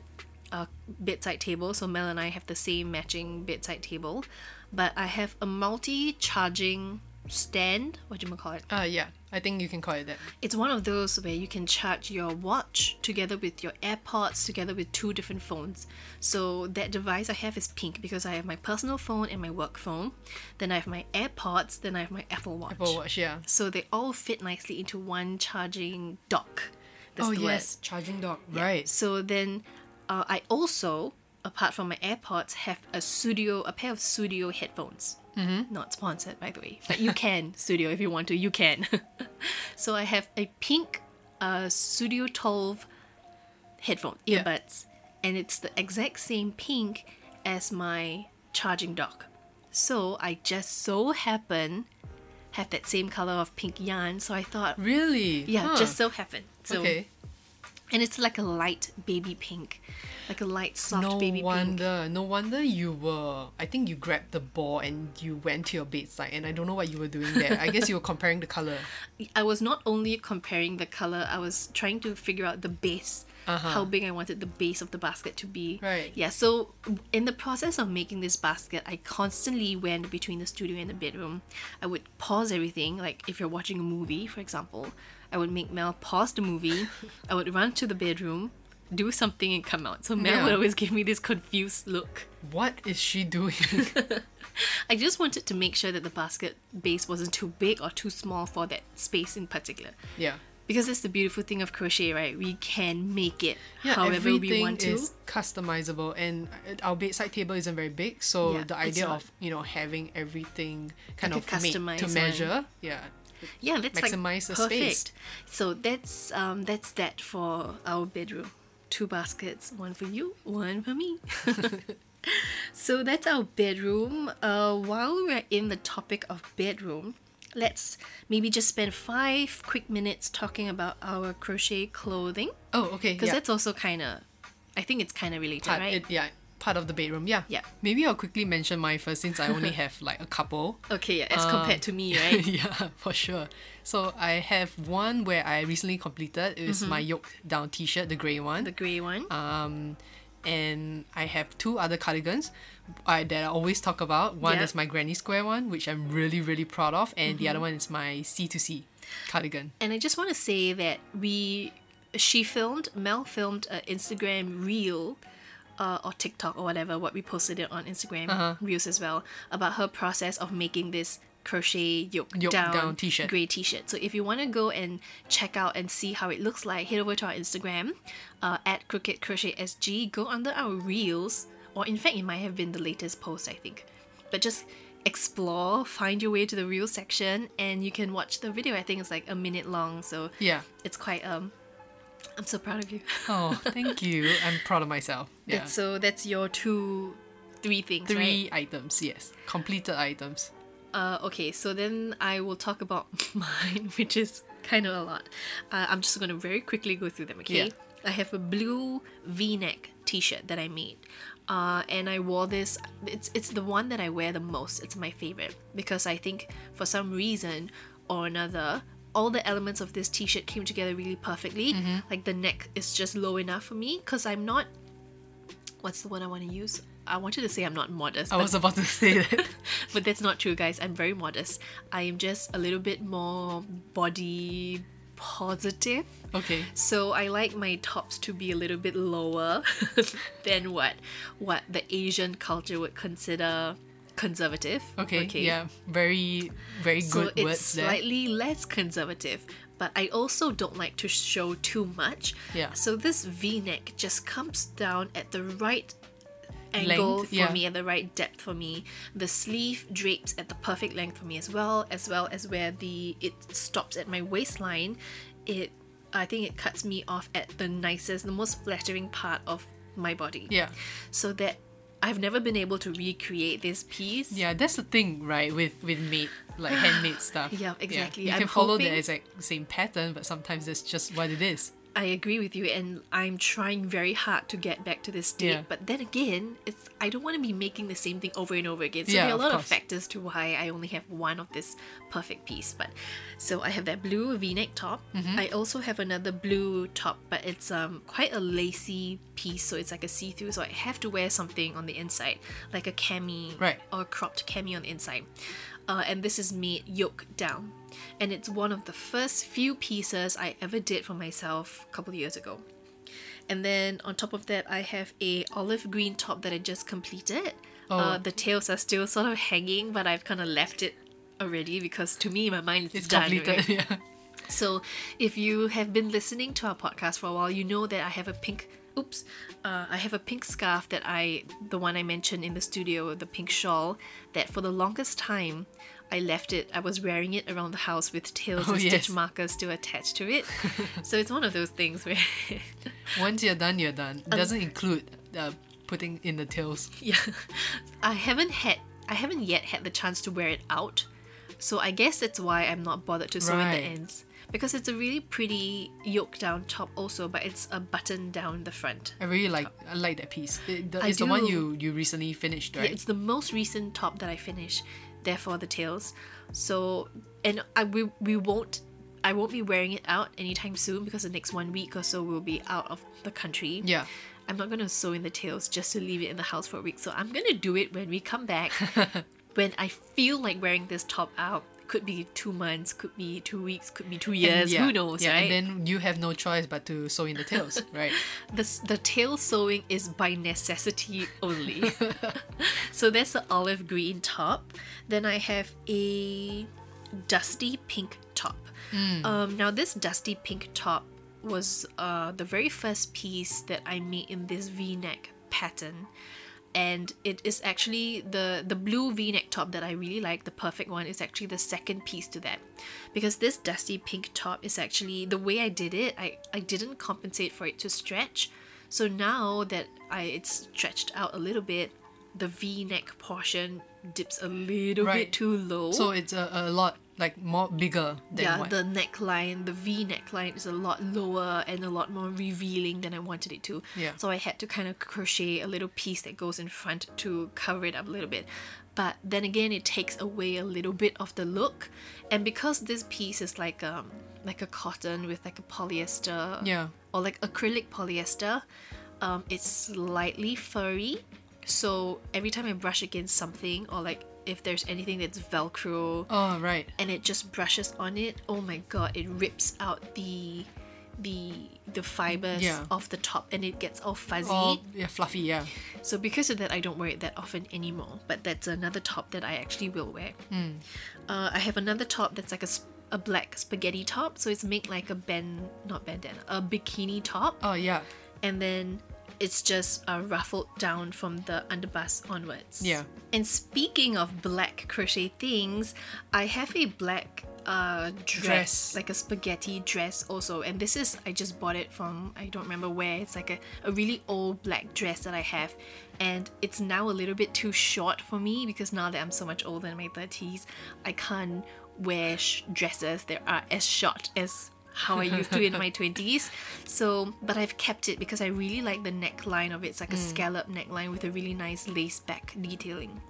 Speaker 1: uh, bedside table. So Mell and I have the same matching bedside table, but I have a multi charging stand. What do you call it?
Speaker 2: Uh, yeah, I think you can call it that.
Speaker 1: It's one of those where you can charge your watch together with your AirPods together with two different phones. So that device I have is pink because I have my personal phone and my work phone. Then I have my AirPods. Then I have my Apple Watch.
Speaker 2: Apple Watch, yeah.
Speaker 1: So they all fit nicely into one charging dock. That's
Speaker 2: oh,
Speaker 1: the word.
Speaker 2: yes, charging dock. Right.
Speaker 1: So then uh, I also, apart from my AirPods, have a studio, a pair of studio headphones. Mm-hmm. Not sponsored, by the way, but you can *laughs* studio if you want to. You can. *laughs* so I have a pink uh, Studio 12 headphone
Speaker 2: Yeah.
Speaker 1: earbuds, and it's the exact same pink as my charging dock. So I just so happen have that same color of pink yarn. So I thought,
Speaker 2: Really?
Speaker 1: yeah,
Speaker 2: Huh.
Speaker 1: just so happened. So
Speaker 2: okay.
Speaker 1: And it's like a light baby pink, like a light soft
Speaker 2: No
Speaker 1: baby pink.
Speaker 2: No wonder. No wonder you were. I think you grabbed the ball and you went to your bedside, and I don't know what you were doing there. I guess you were comparing the color. *laughs*
Speaker 1: I was not only comparing the color, I was trying to figure out the base,
Speaker 2: Uh-huh.
Speaker 1: how big I wanted the base of the basket to be.
Speaker 2: Right.
Speaker 1: Yeah. So in the process of making this basket, I constantly went between the studio and the bedroom. I would pause everything, like if you're watching a movie, for example. I would make Mell pause the movie. *laughs* I would run to the bedroom, do something and come out. So Mell
Speaker 2: Yeah.
Speaker 1: would always give me this confused look.
Speaker 2: What is she doing? *laughs*
Speaker 1: I just wanted to make sure that the basket base wasn't too big or too small for that space in particular.
Speaker 2: yeah.
Speaker 1: Because that's the beautiful thing of crochet, right? We can make it
Speaker 2: Yeah,
Speaker 1: however we want to.
Speaker 2: is customizable, and uh, our bedside table isn't very big, so
Speaker 1: Yeah,
Speaker 2: the idea of you know having everything kind
Speaker 1: Like
Speaker 2: of made to
Speaker 1: customized one.
Speaker 2: measure, yeah,
Speaker 1: yeah, that's
Speaker 2: maximize the
Speaker 1: like
Speaker 2: space.
Speaker 1: perfect. So that's um that's that for our bedroom. Two baskets, one for you, one for me. *laughs* so that's our bedroom. Uh, while we're in the topic of bedroom, let's maybe just spend five quick minutes talking about our crochet clothing
Speaker 2: Oh, okay,
Speaker 1: because
Speaker 2: yeah.
Speaker 1: that's also kind of, I think it's kind of related,
Speaker 2: part,
Speaker 1: right?
Speaker 2: it, yeah, part of the bedroom, yeah.
Speaker 1: Yeah.
Speaker 2: Maybe I'll quickly mention mine first since I only *laughs* have like a couple.
Speaker 1: okay, yeah, as
Speaker 2: Uh,
Speaker 1: compared to me, right? *laughs*
Speaker 2: yeah, for sure. So I have one where I recently completed. It is my yoke down t-shirt, the grey one.
Speaker 1: Mm-hmm. the grey one.
Speaker 2: um, and I have two other cardigans I, that I always talk about. One
Speaker 1: Yeah.
Speaker 2: is my granny square one, which I'm really really proud of, and the other
Speaker 1: Mm-hmm.
Speaker 2: one is my C2C cardigan.
Speaker 1: And I just want to say that we, she filmed, Mell filmed an Instagram reel, uh, or TikTok or whatever, what we posted it on Instagram
Speaker 2: Uh-huh.
Speaker 1: reels as well, about her process of making this crochet yoke,
Speaker 2: Yoke
Speaker 1: down,
Speaker 2: down t-shirt.
Speaker 1: grey t-shirt. So if you want to go and check out and see how it looks like, head over to our Instagram, uh, at Crooked Crochet SG. Go under our reels, or in fact, it might have been the latest post, I think. But just explore, find your way to the real section, and you can watch the video. I think it's like a minute long, so
Speaker 2: Yeah.
Speaker 1: it's quite um. I'm so proud of you. *laughs*
Speaker 2: Oh, thank you. I'm proud of myself. Yeah.
Speaker 1: That's, so that's your two, three things, right?
Speaker 2: Three items, yes. Completed items.
Speaker 1: Uh, okay, so then I will talk about *laughs* mine, *laughs* which is kind of a lot. Uh, I'm just going to very quickly go through them, okay?
Speaker 2: Yeah.
Speaker 1: I have a blue V-neck T-shirt that I made, uh, and I wore this. It's it's the one that I wear the most. It's my favorite because I think for some reason or another, all the elements of this T-shirt came together really perfectly. Like the neck is just low enough for me because I'm not. What's the one I want to use? I wanted to say I'm not modest.
Speaker 2: I was about to say that. *laughs*
Speaker 1: but that's not true, guys. I'm very modest. I am just a little bit more body positive.
Speaker 2: okay.
Speaker 1: So I like my tops to be a little bit lower *laughs* than what what the Asian culture would consider conservative.
Speaker 2: Okay. okay. Yeah. Very, very
Speaker 1: So
Speaker 2: good
Speaker 1: it's
Speaker 2: there.
Speaker 1: slightly less conservative, but I also don't like to show too much.
Speaker 2: Yeah.
Speaker 1: So this V-neck just comes down at the right angle
Speaker 2: Length,
Speaker 1: for
Speaker 2: yeah.
Speaker 1: me, at the right depth for me. The sleeve drapes at the perfect length for me as well, as well as where the it stops at my waistline. It I think it cuts me off at the nicest, the most flattering part of my body.
Speaker 2: Yeah.
Speaker 1: So that I've never been able to recreate this piece.
Speaker 2: Yeah, that's the thing, right? With with made like handmade stuff. *sighs*
Speaker 1: Yeah, exactly.
Speaker 2: You
Speaker 1: I'm
Speaker 2: can follow
Speaker 1: hoping-
Speaker 2: the exact same pattern, but sometimes that's just what it is.
Speaker 1: I agree with you, and I'm trying very hard to get back to this state.
Speaker 2: Yeah.
Speaker 1: But then again, it's I don't want to be making the same thing over and over again. So
Speaker 2: Yeah,
Speaker 1: there are a lot of
Speaker 2: course.
Speaker 1: factors to why I only have one of this perfect piece. But so I have that blue V-neck top.
Speaker 2: Mm-hmm.
Speaker 1: I also have another blue top, but it's um quite a lacy piece, so it's like a see-through. So I have to wear something on the inside, like a cami
Speaker 2: Right.
Speaker 1: or a cropped cami on the inside. Uh, and this is made yoke down. And it's one of the first few pieces I ever did for myself a couple of years ago. And then on top of that, I have a olive green top that I just completed. Uh,
Speaker 2: Oh.
Speaker 1: the tails are still sort of hanging, but I've kind of left it already because to me, my mind, it's,
Speaker 2: It's
Speaker 1: done.
Speaker 2: completed.
Speaker 1: right?
Speaker 2: Yeah.
Speaker 1: So, if you have been listening to our podcast for a while, you know that I have a pink. Oops, uh, I have a pink scarf that I, the one I mentioned in the studio, the pink shawl, that for the longest time I left it. I was wearing it around the house with tails
Speaker 2: Oh,
Speaker 1: and stitch markers still attached to it. *laughs* so it's one of those things where, *laughs*
Speaker 2: Once you're done, you're done.
Speaker 1: Um,
Speaker 2: It doesn't include uh, putting in the tails.
Speaker 1: yeah, I haven't had, I haven't yet had the chance to wear it out. So I guess that's why I'm not bothered to sew in the ends. Because it's a really pretty yoke down top also, but it's a button down the front.
Speaker 2: I really like I like that piece. It, the, it's the one you you recently finished, right?
Speaker 1: Yeah, it's the most recent top that I finished. Therefore, the tails. So, and I we, we won't. I won't be wearing it out anytime soon because the next one week or so we'll be out of the country.
Speaker 2: yeah.
Speaker 1: I'm not gonna sew in the tails just to leave it in the house for a week. So I'm gonna do it when we come back. *laughs* when I feel like wearing this top out could be two months, could be two weeks, could be two years.
Speaker 2: yeah,
Speaker 1: Who knows,
Speaker 2: yeah,
Speaker 1: right?
Speaker 2: And then you have no choice but to sew in the tails, *laughs* right?
Speaker 1: the, the tail sewing is by necessity only. *laughs* *laughs* so that's the olive green top. Then I have a dusty pink top. Um, now, this dusty pink top was uh, the very first piece that I made in this v neck pattern. And it is actually the, the blue v neck top that I really like, the perfect one, is actually the second piece to that. Because this dusty pink top is actually the way I did it, I, I didn't compensate for it to stretch. So now that I it's stretched out a little bit, the V neck portion dips a little
Speaker 2: Right.
Speaker 1: bit too low.
Speaker 2: So it's a, a lot like more bigger than
Speaker 1: yeah,
Speaker 2: what.
Speaker 1: the neckline, the V neckline is a lot lower and a lot more revealing than I wanted it to.
Speaker 2: Yeah.
Speaker 1: So I had to kind of crochet a little piece that goes in front to cover it up a little bit. But then again, it takes away a little bit of the look, and because this piece is like um like a cotton with like a polyester
Speaker 2: Yeah.
Speaker 1: or like acrylic polyester, um, it's slightly furry. So every time I brush against something or like if there's anything that's Velcro
Speaker 2: Oh right.
Speaker 1: and it just brushes on it, oh my god, it rips out the the the fibers
Speaker 2: Yeah.
Speaker 1: of the top and it gets all fuzzy.
Speaker 2: Oh yeah, fluffy, yeah.
Speaker 1: So because of that, I don't wear it that often anymore. But that's another top that I actually will wear. Uh, I have another top that's like a, sp- a black spaghetti top. So it's made like a band, not bandana, a bikini top.
Speaker 2: Oh yeah.
Speaker 1: And then it's just uh, ruffled down from the underbust onwards.
Speaker 2: Yeah.
Speaker 1: And speaking of black crochet things, I have a black uh, dress,
Speaker 2: Dress.
Speaker 1: like a spaghetti dress also. And this is, I just bought it from, I don't remember where. It's like a, a really old black dress that I have. And it's now a little bit too short for me because now that I'm so much older in my 30s, I can't wear sh- dresses that are as short as how I used to in my *laughs* 20s. So, but I've kept it because I really like the neckline of it. It's like a scallop neckline with a really nice lace back detailing.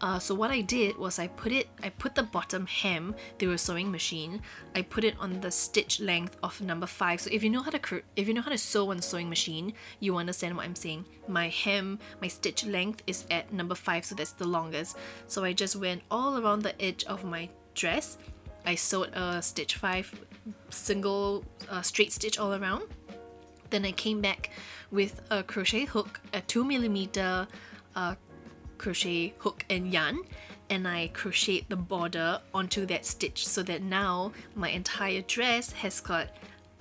Speaker 1: Uh, so what I did was I put it, I put the bottom hem through a sewing machine. I put it on the stitch length of number five. So if you know how to if you know how to sew on a sewing machine, you understand what I'm saying. My hem, my stitch length is at number five, so that's the longest. So I just went all around the edge of my dress. I sewed a stitch five single uh, straight stitch all around. Then I came back with a crochet hook, a two millimeter uh, crochet hook and yarn, and I crocheted the border onto that stitch so that now my entire dress has got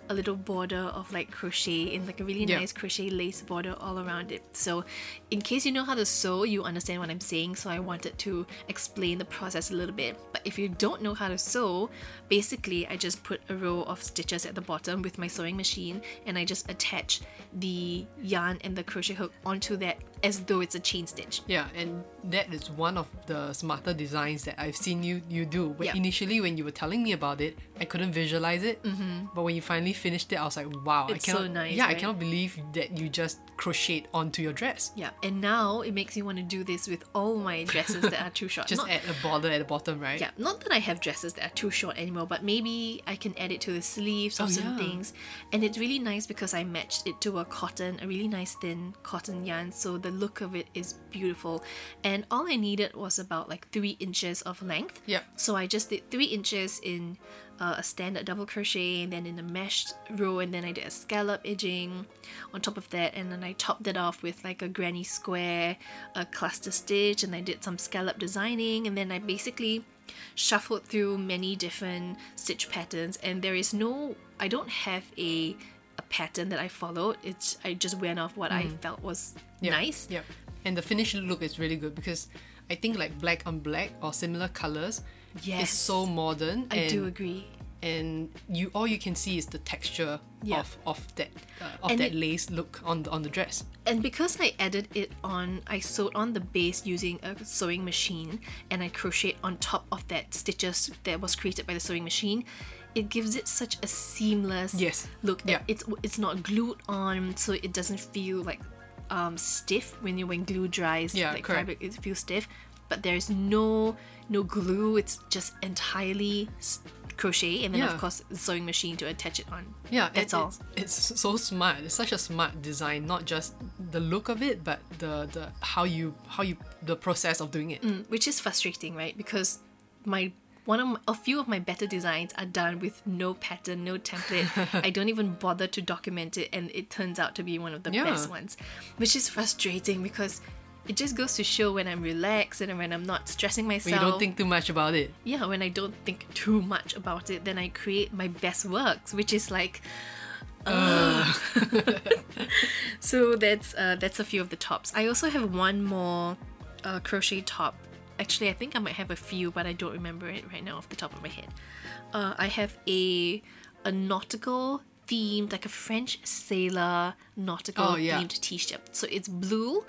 Speaker 1: a little border of like crochet in like a really
Speaker 2: Yeah.
Speaker 1: nice crochet lace border all around it. So, in case you know how to sew, you understand what I'm saying. So, I wanted to explain the process a little bit. But if you don't know how to sew, basically, I just put a row of stitches at the bottom with my sewing machine and I just attach the yarn and the crochet hook onto that as though it's a chain stitch.
Speaker 2: Yeah, and that is one of the smarter designs that I've seen you you do. When
Speaker 1: Yeah.
Speaker 2: Initially, when you were telling me about it, I couldn't visualize it. Mm-hmm. But when you finally finished it, I was like, wow!
Speaker 1: It's
Speaker 2: I
Speaker 1: so
Speaker 2: cannot,
Speaker 1: nice,
Speaker 2: Yeah, I cannot believe that you just crocheted onto your dress.
Speaker 1: Yeah, and now it makes me want to do this with all my dresses that are too *laughs* short.
Speaker 2: Just
Speaker 1: Not-
Speaker 2: add a border at the bottom, right?
Speaker 1: Yeah, not that I have dresses that are too short anymore, but maybe I can add it to the sleeves of
Speaker 2: Oh,
Speaker 1: some
Speaker 2: yeah.
Speaker 1: things. And it's really nice because I matched it to a cotton, a really nice thin cotton yarn, so the look of it is beautiful. And all I needed was about like three inches of length.
Speaker 2: Yep.
Speaker 1: So I just did three inches in uh, a standard double crochet, and then in a meshed row, and then I did a scallop edging on top of that, and then I topped it off with like a granny square, a cluster stitch, and I did some scallop designing, and then I basically shuffled through many different stitch patterns, and there is no, I don't have a a pattern that I followed. It's I just went off what I mm. felt was
Speaker 2: Yeah,
Speaker 1: nice.
Speaker 2: Yeah. And the finished look is really good because I think like black on black or similar colors is
Speaker 1: Yes.
Speaker 2: so modern.
Speaker 1: I do agree.
Speaker 2: And you all you can see is the texture
Speaker 1: Yeah.
Speaker 2: of of that uh, of
Speaker 1: And
Speaker 2: that
Speaker 1: it-
Speaker 2: lace look on the on the dress.
Speaker 1: And because I added it on, I sewed on the base using a sewing machine and I crocheted on top of that stitches that was created by the sewing machine. It gives it such a seamless
Speaker 2: Yes.
Speaker 1: look.
Speaker 2: Yeah.
Speaker 1: It's it's not glued on, so it doesn't feel like um, stiff when you when glue dries.
Speaker 2: Yeah,
Speaker 1: like
Speaker 2: correct.
Speaker 1: fabric, it feels stiff. But there's no no glue. It's just entirely crochet, and then
Speaker 2: Yeah.
Speaker 1: of course the sewing machine to attach it on.
Speaker 2: Yeah,
Speaker 1: that's
Speaker 2: it-
Speaker 1: all.
Speaker 2: It's, it's so smart. It's such a smart design, not just the look of it, but the the how you how you the process of doing it.
Speaker 1: Mm, which is frustrating, right? Because my one of my, a few of my better designs are done with no pattern, no template. *laughs* I don't even bother to document it, and it turns out to be one of the
Speaker 2: Yeah.
Speaker 1: best ones, which is frustrating because it just goes to show when I'm relaxed and when I'm not stressing myself.
Speaker 2: When you don't think too much about it.
Speaker 1: yeah, when I don't think too much about it, then I create my best works, which is like. uh. *laughs* so that's uh, that's a few of the tops. I also have one more uh, crochet top. Actually, I think I might have a few, but I don't remember it right now off the top of my head. Uh, I have a a nautical themed, like a French sailor nautical
Speaker 2: Oh, yeah.
Speaker 1: themed t-shirt. So it's blue.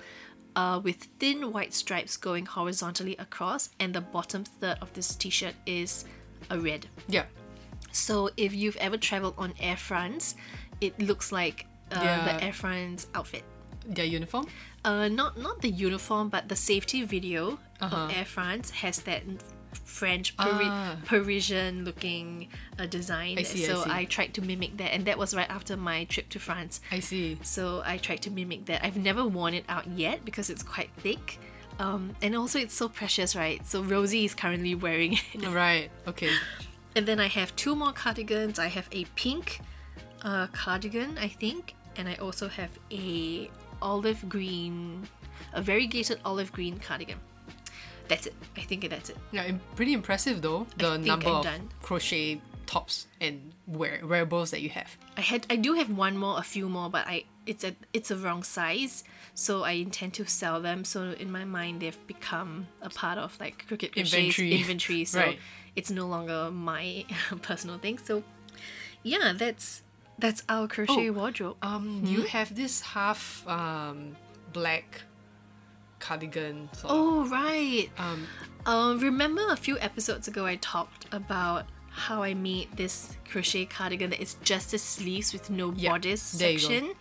Speaker 1: Uh, with thin white stripes going horizontally across, and the bottom third of this t-shirt is a red.
Speaker 2: Yeah.
Speaker 1: So if you've ever traveled on Air France, it looks like uh,
Speaker 2: Yeah.
Speaker 1: the Air France outfit.
Speaker 2: Their uniform?
Speaker 1: Uh, not not the uniform, but the safety video
Speaker 2: Uh-huh.
Speaker 1: of Air France has that French Pari-
Speaker 2: Ah.
Speaker 1: Parisian looking uh, design.
Speaker 2: I see, I
Speaker 1: so
Speaker 2: see.
Speaker 1: tried to mimic that, and that was right after my trip to France.
Speaker 2: I see.
Speaker 1: So I tried to mimic that. I've never worn it out yet because it's quite thick. Um, and also it's so precious, right? So Rosie is currently wearing it. *laughs*
Speaker 2: Right. Okay.
Speaker 1: And then I have two more cardigans. I have a pink uh, cardigan, I think, and I also have a olive green, a variegated olive green cardigan. That's it. I think that's it.
Speaker 2: Yeah, pretty impressive though. The number of crochet tops and wear wearables that you have.
Speaker 1: I had I do have one more, a few more, but I it's a it's a wrong size, so I intend to sell them. So in my mind, they've become a part of like Crochet's
Speaker 2: Inventory. *laughs*
Speaker 1: inventory. So
Speaker 2: Right.
Speaker 1: it's no longer my *laughs* personal thing. So yeah, that's that's our crochet
Speaker 2: Oh,
Speaker 1: wardrobe.
Speaker 2: Um, you have this half um black cardigan. Sort of.
Speaker 1: Oh right.
Speaker 2: Um,
Speaker 1: Um, remember a few episodes ago I talked about how I made this crochet cardigan that is just the sleeves with no
Speaker 2: Yeah,
Speaker 1: bodice
Speaker 2: there you go.
Speaker 1: section.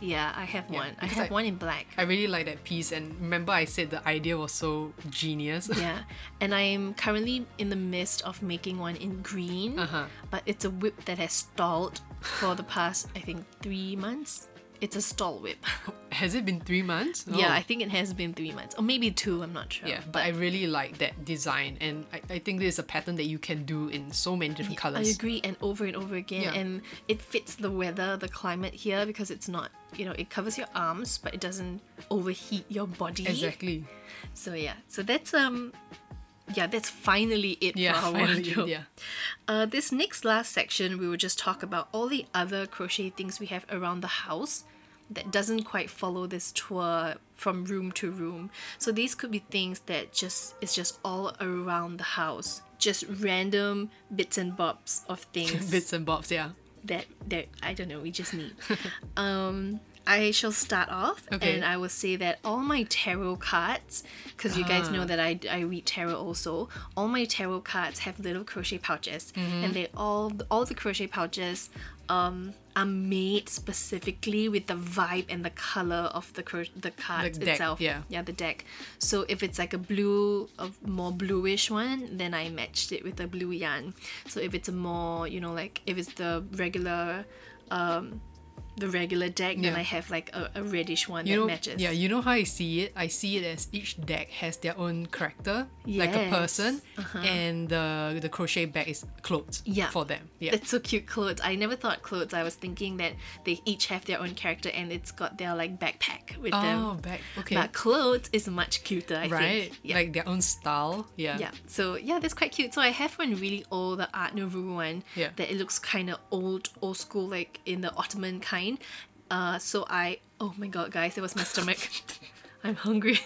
Speaker 1: Yeah, I have
Speaker 2: Yeah,
Speaker 1: one. I have
Speaker 2: I-
Speaker 1: one in black.
Speaker 2: I really like that piece, and remember I said the idea was so genius.
Speaker 1: yeah, *laughs* and I'm currently in the midst of making one in green,
Speaker 2: Uh-huh.
Speaker 1: but it's a WIP that has stalled for the past, I think, three months. It's a stall WIP. *laughs*
Speaker 2: Has it been three months?
Speaker 1: Yeah,
Speaker 2: Oh.
Speaker 1: I think it has been three months, or maybe two. I'm not sure.
Speaker 2: Yeah, but I really like that design, and I, I think this is a pattern that you can do in so many different colors.
Speaker 1: I agree, and over and over again,
Speaker 2: Yeah.
Speaker 1: and it fits the weather, the climate here because it's not, you know, it covers your arms, but it doesn't overheat your body.
Speaker 2: Exactly.
Speaker 1: So yeah, so that's um, yeah, that's finally it
Speaker 2: Yeah,
Speaker 1: for our wardrobe.
Speaker 2: yeah.
Speaker 1: Uh, this next last section, we will just talk about all the other crochet things we have around the house that doesn't quite follow this tour from room to room. So these could be things that just it's just all around the house, just random bits and bobs of *laughs* things
Speaker 2: Bits and bobs, yeah.
Speaker 1: that that I don't know we just need. *laughs* um, I shall start off,
Speaker 2: Okay.
Speaker 1: and I will say that all my tarot cards, because you guys
Speaker 2: Ah.
Speaker 1: know that I, I read tarot also. All my tarot cards have little crochet pouches,
Speaker 2: Mm-hmm.
Speaker 1: and they all all the crochet pouches um are made specifically with the vibe and the color of the the cards
Speaker 2: deck,
Speaker 1: itself.
Speaker 2: yeah.
Speaker 1: yeah, the deck. So if it's like a blue, a more bluish one, then I matched it with a blue yarn. So if it's a more, you know, like if it's the regular, um, the regular deck, then I have like a, a reddish one
Speaker 2: You
Speaker 1: that
Speaker 2: know,
Speaker 1: matches.
Speaker 2: yeah, you know how I see it. I see it as each deck has their own character, like a
Speaker 1: Yes.
Speaker 2: person, uh-huh. and the the crochet bag is clothes
Speaker 1: Yeah.
Speaker 2: for them. Yeah,
Speaker 1: That's so cute, clothes. I never thought clothes. I was thinking that they each have their own character and it's got their like backpack with
Speaker 2: oh,
Speaker 1: them.
Speaker 2: bag. Okay,
Speaker 1: But clothes is much cuter, I
Speaker 2: right,
Speaker 1: think. Yeah.
Speaker 2: like their own style. Yeah,
Speaker 1: Yeah, so yeah, that's quite cute. So I have one really old, the Art Nouveau one.
Speaker 2: Yeah.
Speaker 1: That it looks kind of old, old school, like in the Ottoman kind. Uh, so I, oh my god, guys, it was my stomach. *laughs* I'm hungry.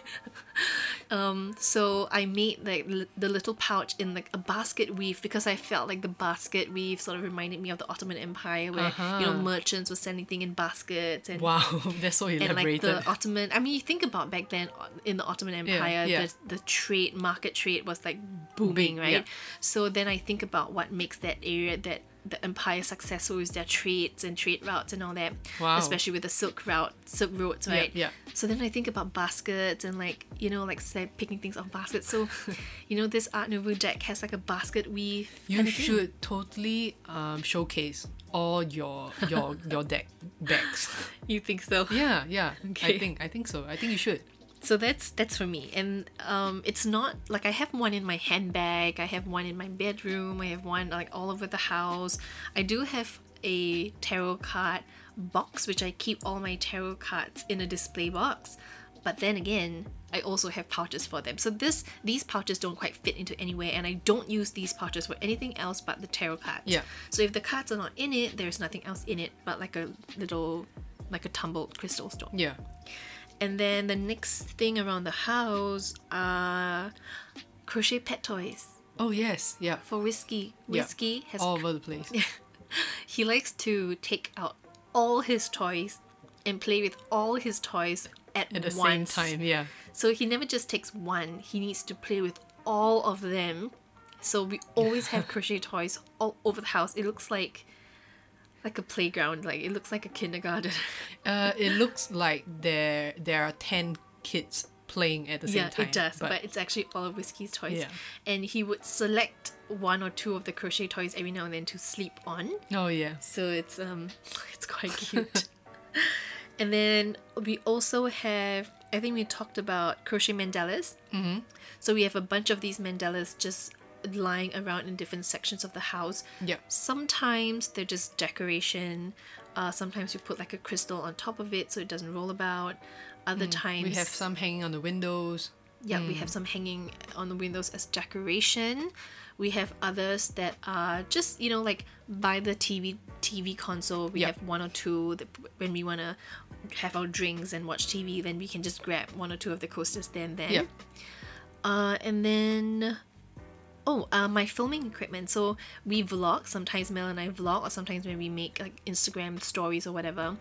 Speaker 1: *laughs* um, so I made like li- the little pouch in like a basket weave because I felt like the basket weave sort of reminded me of the Ottoman Empire, where you know
Speaker 2: Uh-huh.
Speaker 1: merchants were sending things in baskets and
Speaker 2: Wow, *laughs* that's so elaborated.
Speaker 1: and like the Ottoman. I mean, you think about back then uh, in the Ottoman Empire,
Speaker 2: yeah.
Speaker 1: the the trade market trade was like booming,
Speaker 2: Big,
Speaker 1: right?
Speaker 2: yeah.
Speaker 1: So then I think about what makes that area that the empire successful is their trades and trade routes and all that.
Speaker 2: Wow.
Speaker 1: Especially with the silk route, silk roads, right?
Speaker 2: yeah.
Speaker 1: So then I think about baskets and like you know like say picking things off baskets. So, *laughs* you know this Art Nouveau deck has like a basket weave.
Speaker 2: you
Speaker 1: kind of thing.
Speaker 2: should totally um, showcase all your your your deck bags. *laughs*
Speaker 1: You think so?
Speaker 2: Yeah, yeah.
Speaker 1: Okay.
Speaker 2: I think I think so. I think you should.
Speaker 1: So that's that's for me. And um it's not like i have one in my handbag i have one in my bedroom i have one like all over the house. I do have a tarot card box which i keep all my tarot cards in a display box. But then again i also have pouches for them. So this these pouches don't quite fit into anywhere and i don't use these pouches for anything else but the tarot cards.
Speaker 2: Yeah.
Speaker 1: so if the cards are not in it there's nothing else in it but like a little like a tumbled crystal stone.
Speaker 2: Yeah.
Speaker 1: And then the next thing around the house are crochet pet toys
Speaker 2: Oh yes. Yeah.
Speaker 1: for Whiskey.
Speaker 2: Yeah.
Speaker 1: Whiskey has
Speaker 2: All over the place. *laughs*
Speaker 1: he likes to take out all his toys and play with all his toys at,
Speaker 2: At the
Speaker 1: once.
Speaker 2: same time. Yeah.
Speaker 1: So he never just takes one. He needs to play with all of them. So we always have crochet toys all over the house. It looks like like a playground. Like it looks like a kindergarten. *laughs*
Speaker 2: Uh, it looks like there there are ten kids playing at the same
Speaker 1: yeah,
Speaker 2: time.
Speaker 1: Yeah, it does. But, it's actually all of Whiskey's toys.
Speaker 2: Yeah.
Speaker 1: And he would select one or two of the crochet toys every now and then to sleep on.
Speaker 2: oh yeah.
Speaker 1: So it's um *laughs* it's quite *laughs* cute. and then we also have I think we talked about crochet mandalas. Mm-hmm. So we have a bunch of these mandalas just lying around in different sections of the house.
Speaker 2: Yeah.
Speaker 1: Sometimes they're just decoration. Uh, sometimes we put like a crystal on top of it so it doesn't roll about. Other times
Speaker 2: Mm, We have some hanging on the windows.
Speaker 1: yeah, we have some hanging on the windows as decoration. We have others that are just you know like by the TV TV console. We
Speaker 2: Yeah.
Speaker 1: have one or two that when we wanna have our drinks and watch TV, then we can just grab one or two of the coasters there and then.
Speaker 2: Yeah.
Speaker 1: Uh, and then. Oh, uh, my filming equipment. So we vlog. Sometimes Mell and I vlog, or sometimes when we make like Instagram stories or whatever.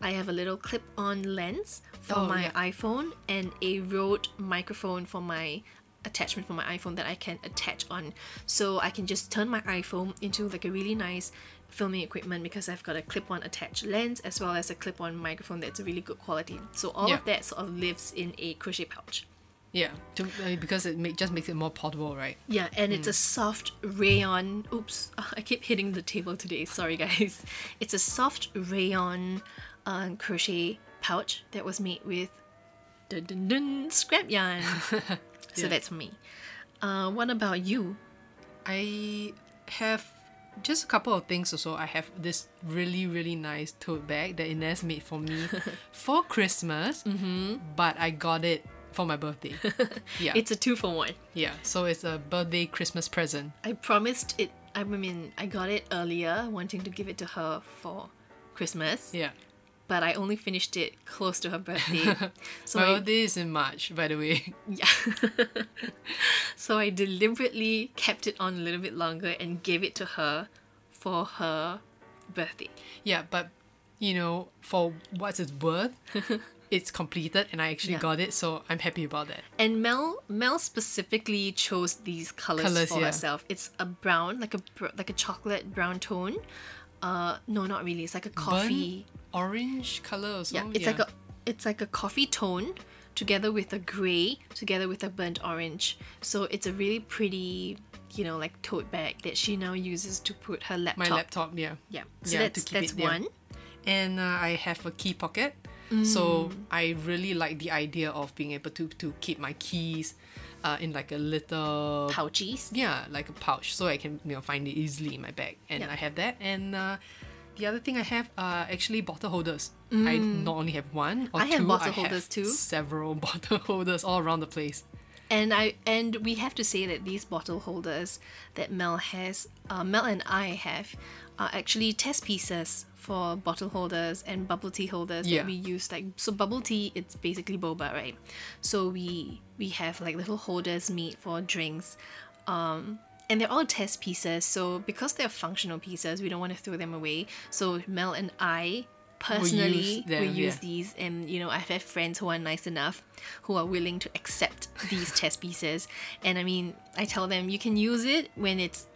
Speaker 1: I have a little clip-on lens for
Speaker 2: Oh,
Speaker 1: my
Speaker 2: yeah.
Speaker 1: iPhone and a Rode microphone for my attachment for my iPhone that I can attach on. So I can just turn my iPhone into like a really nice filming equipment because I've got a clip-on attached lens as well as a clip-on microphone that's a really good quality. So all
Speaker 2: Yeah.
Speaker 1: of that sort of lives in a crochet pouch.
Speaker 2: Yeah. To, uh, because it make, just makes it more portable, right?
Speaker 1: Yeah, and it's a soft rayon. Oops, *laughs* I keep hitting the table today. Sorry, guys. *laughs* It's a soft rayon uh, crochet pouch that was made with dun, dun, dun, scrap yarn. *laughs* so
Speaker 2: Yeah.
Speaker 1: that's me. Uh, what about you?
Speaker 2: I have just a couple of things also. I have this really, really nice tote bag that Inez made for me for Christmas, mm-hmm. but I got it for my birthday. *laughs* Yeah.
Speaker 1: It's a two for one.
Speaker 2: yeah. So it's a birthday Christmas present.
Speaker 1: I promised it. I mean, I got it earlier, wanting to give it to her for Christmas,
Speaker 2: Yeah.
Speaker 1: but I only finished it close to her birthday. *laughs* so
Speaker 2: my birthday is in March, by the way. *laughs*
Speaker 1: Yeah. so I deliberately kept it on a little bit longer and gave it to her for her birthday.
Speaker 2: yeah, but you know, for what it's worth, it's completed and I actually
Speaker 1: Yeah.
Speaker 2: got it, so I'm happy about that.
Speaker 1: And Mell Mell specifically chose these colors,
Speaker 2: Colours,
Speaker 1: for
Speaker 2: yeah.
Speaker 1: herself. It's a brown, like a like a chocolate brown tone. Uh no, not really. It's like a coffee.
Speaker 2: Burnt orange color or
Speaker 1: yeah,
Speaker 2: something.
Speaker 1: it's like a it's like a coffee tone together with a gray together with a burnt orange. So it's a really pretty, you know, like tote bag that she now uses to put her laptop.
Speaker 2: my laptop, yeah.
Speaker 1: Yeah. So
Speaker 2: Yeah, to
Speaker 1: that's
Speaker 2: keep
Speaker 1: that's
Speaker 2: it
Speaker 1: one.
Speaker 2: and uh, I have a key pocket. So I really like the idea of being able to to keep my keys uh, in like a little
Speaker 1: pouches.
Speaker 2: yeah, like a pouch, so I can you know find it easily in my bag, and
Speaker 1: Yeah.
Speaker 2: I have that. And uh, the other thing I have are actually bottle holders. I not only have one or
Speaker 1: I have
Speaker 2: two,
Speaker 1: bottle
Speaker 2: I
Speaker 1: holders
Speaker 2: have
Speaker 1: too.
Speaker 2: Several *laughs* bottle holders all around the place.
Speaker 1: And I and we have to say that these bottle holders that Mell has, uh, Mell and I have, are actually test pieces for bottle holders and bubble tea holders
Speaker 2: Yeah.
Speaker 1: that we use. Like so, bubble tea it's basically boba, right? So we we have like little holders made for drinks. Um, and they're all test pieces, so because they're functional pieces, we don't want to throw them away. So Mell and I personally
Speaker 2: them,
Speaker 1: we use
Speaker 2: yeah.
Speaker 1: these and you know i've had friends who are nice enough who are willing to accept these test pieces and i mean i tell them you can use it when it's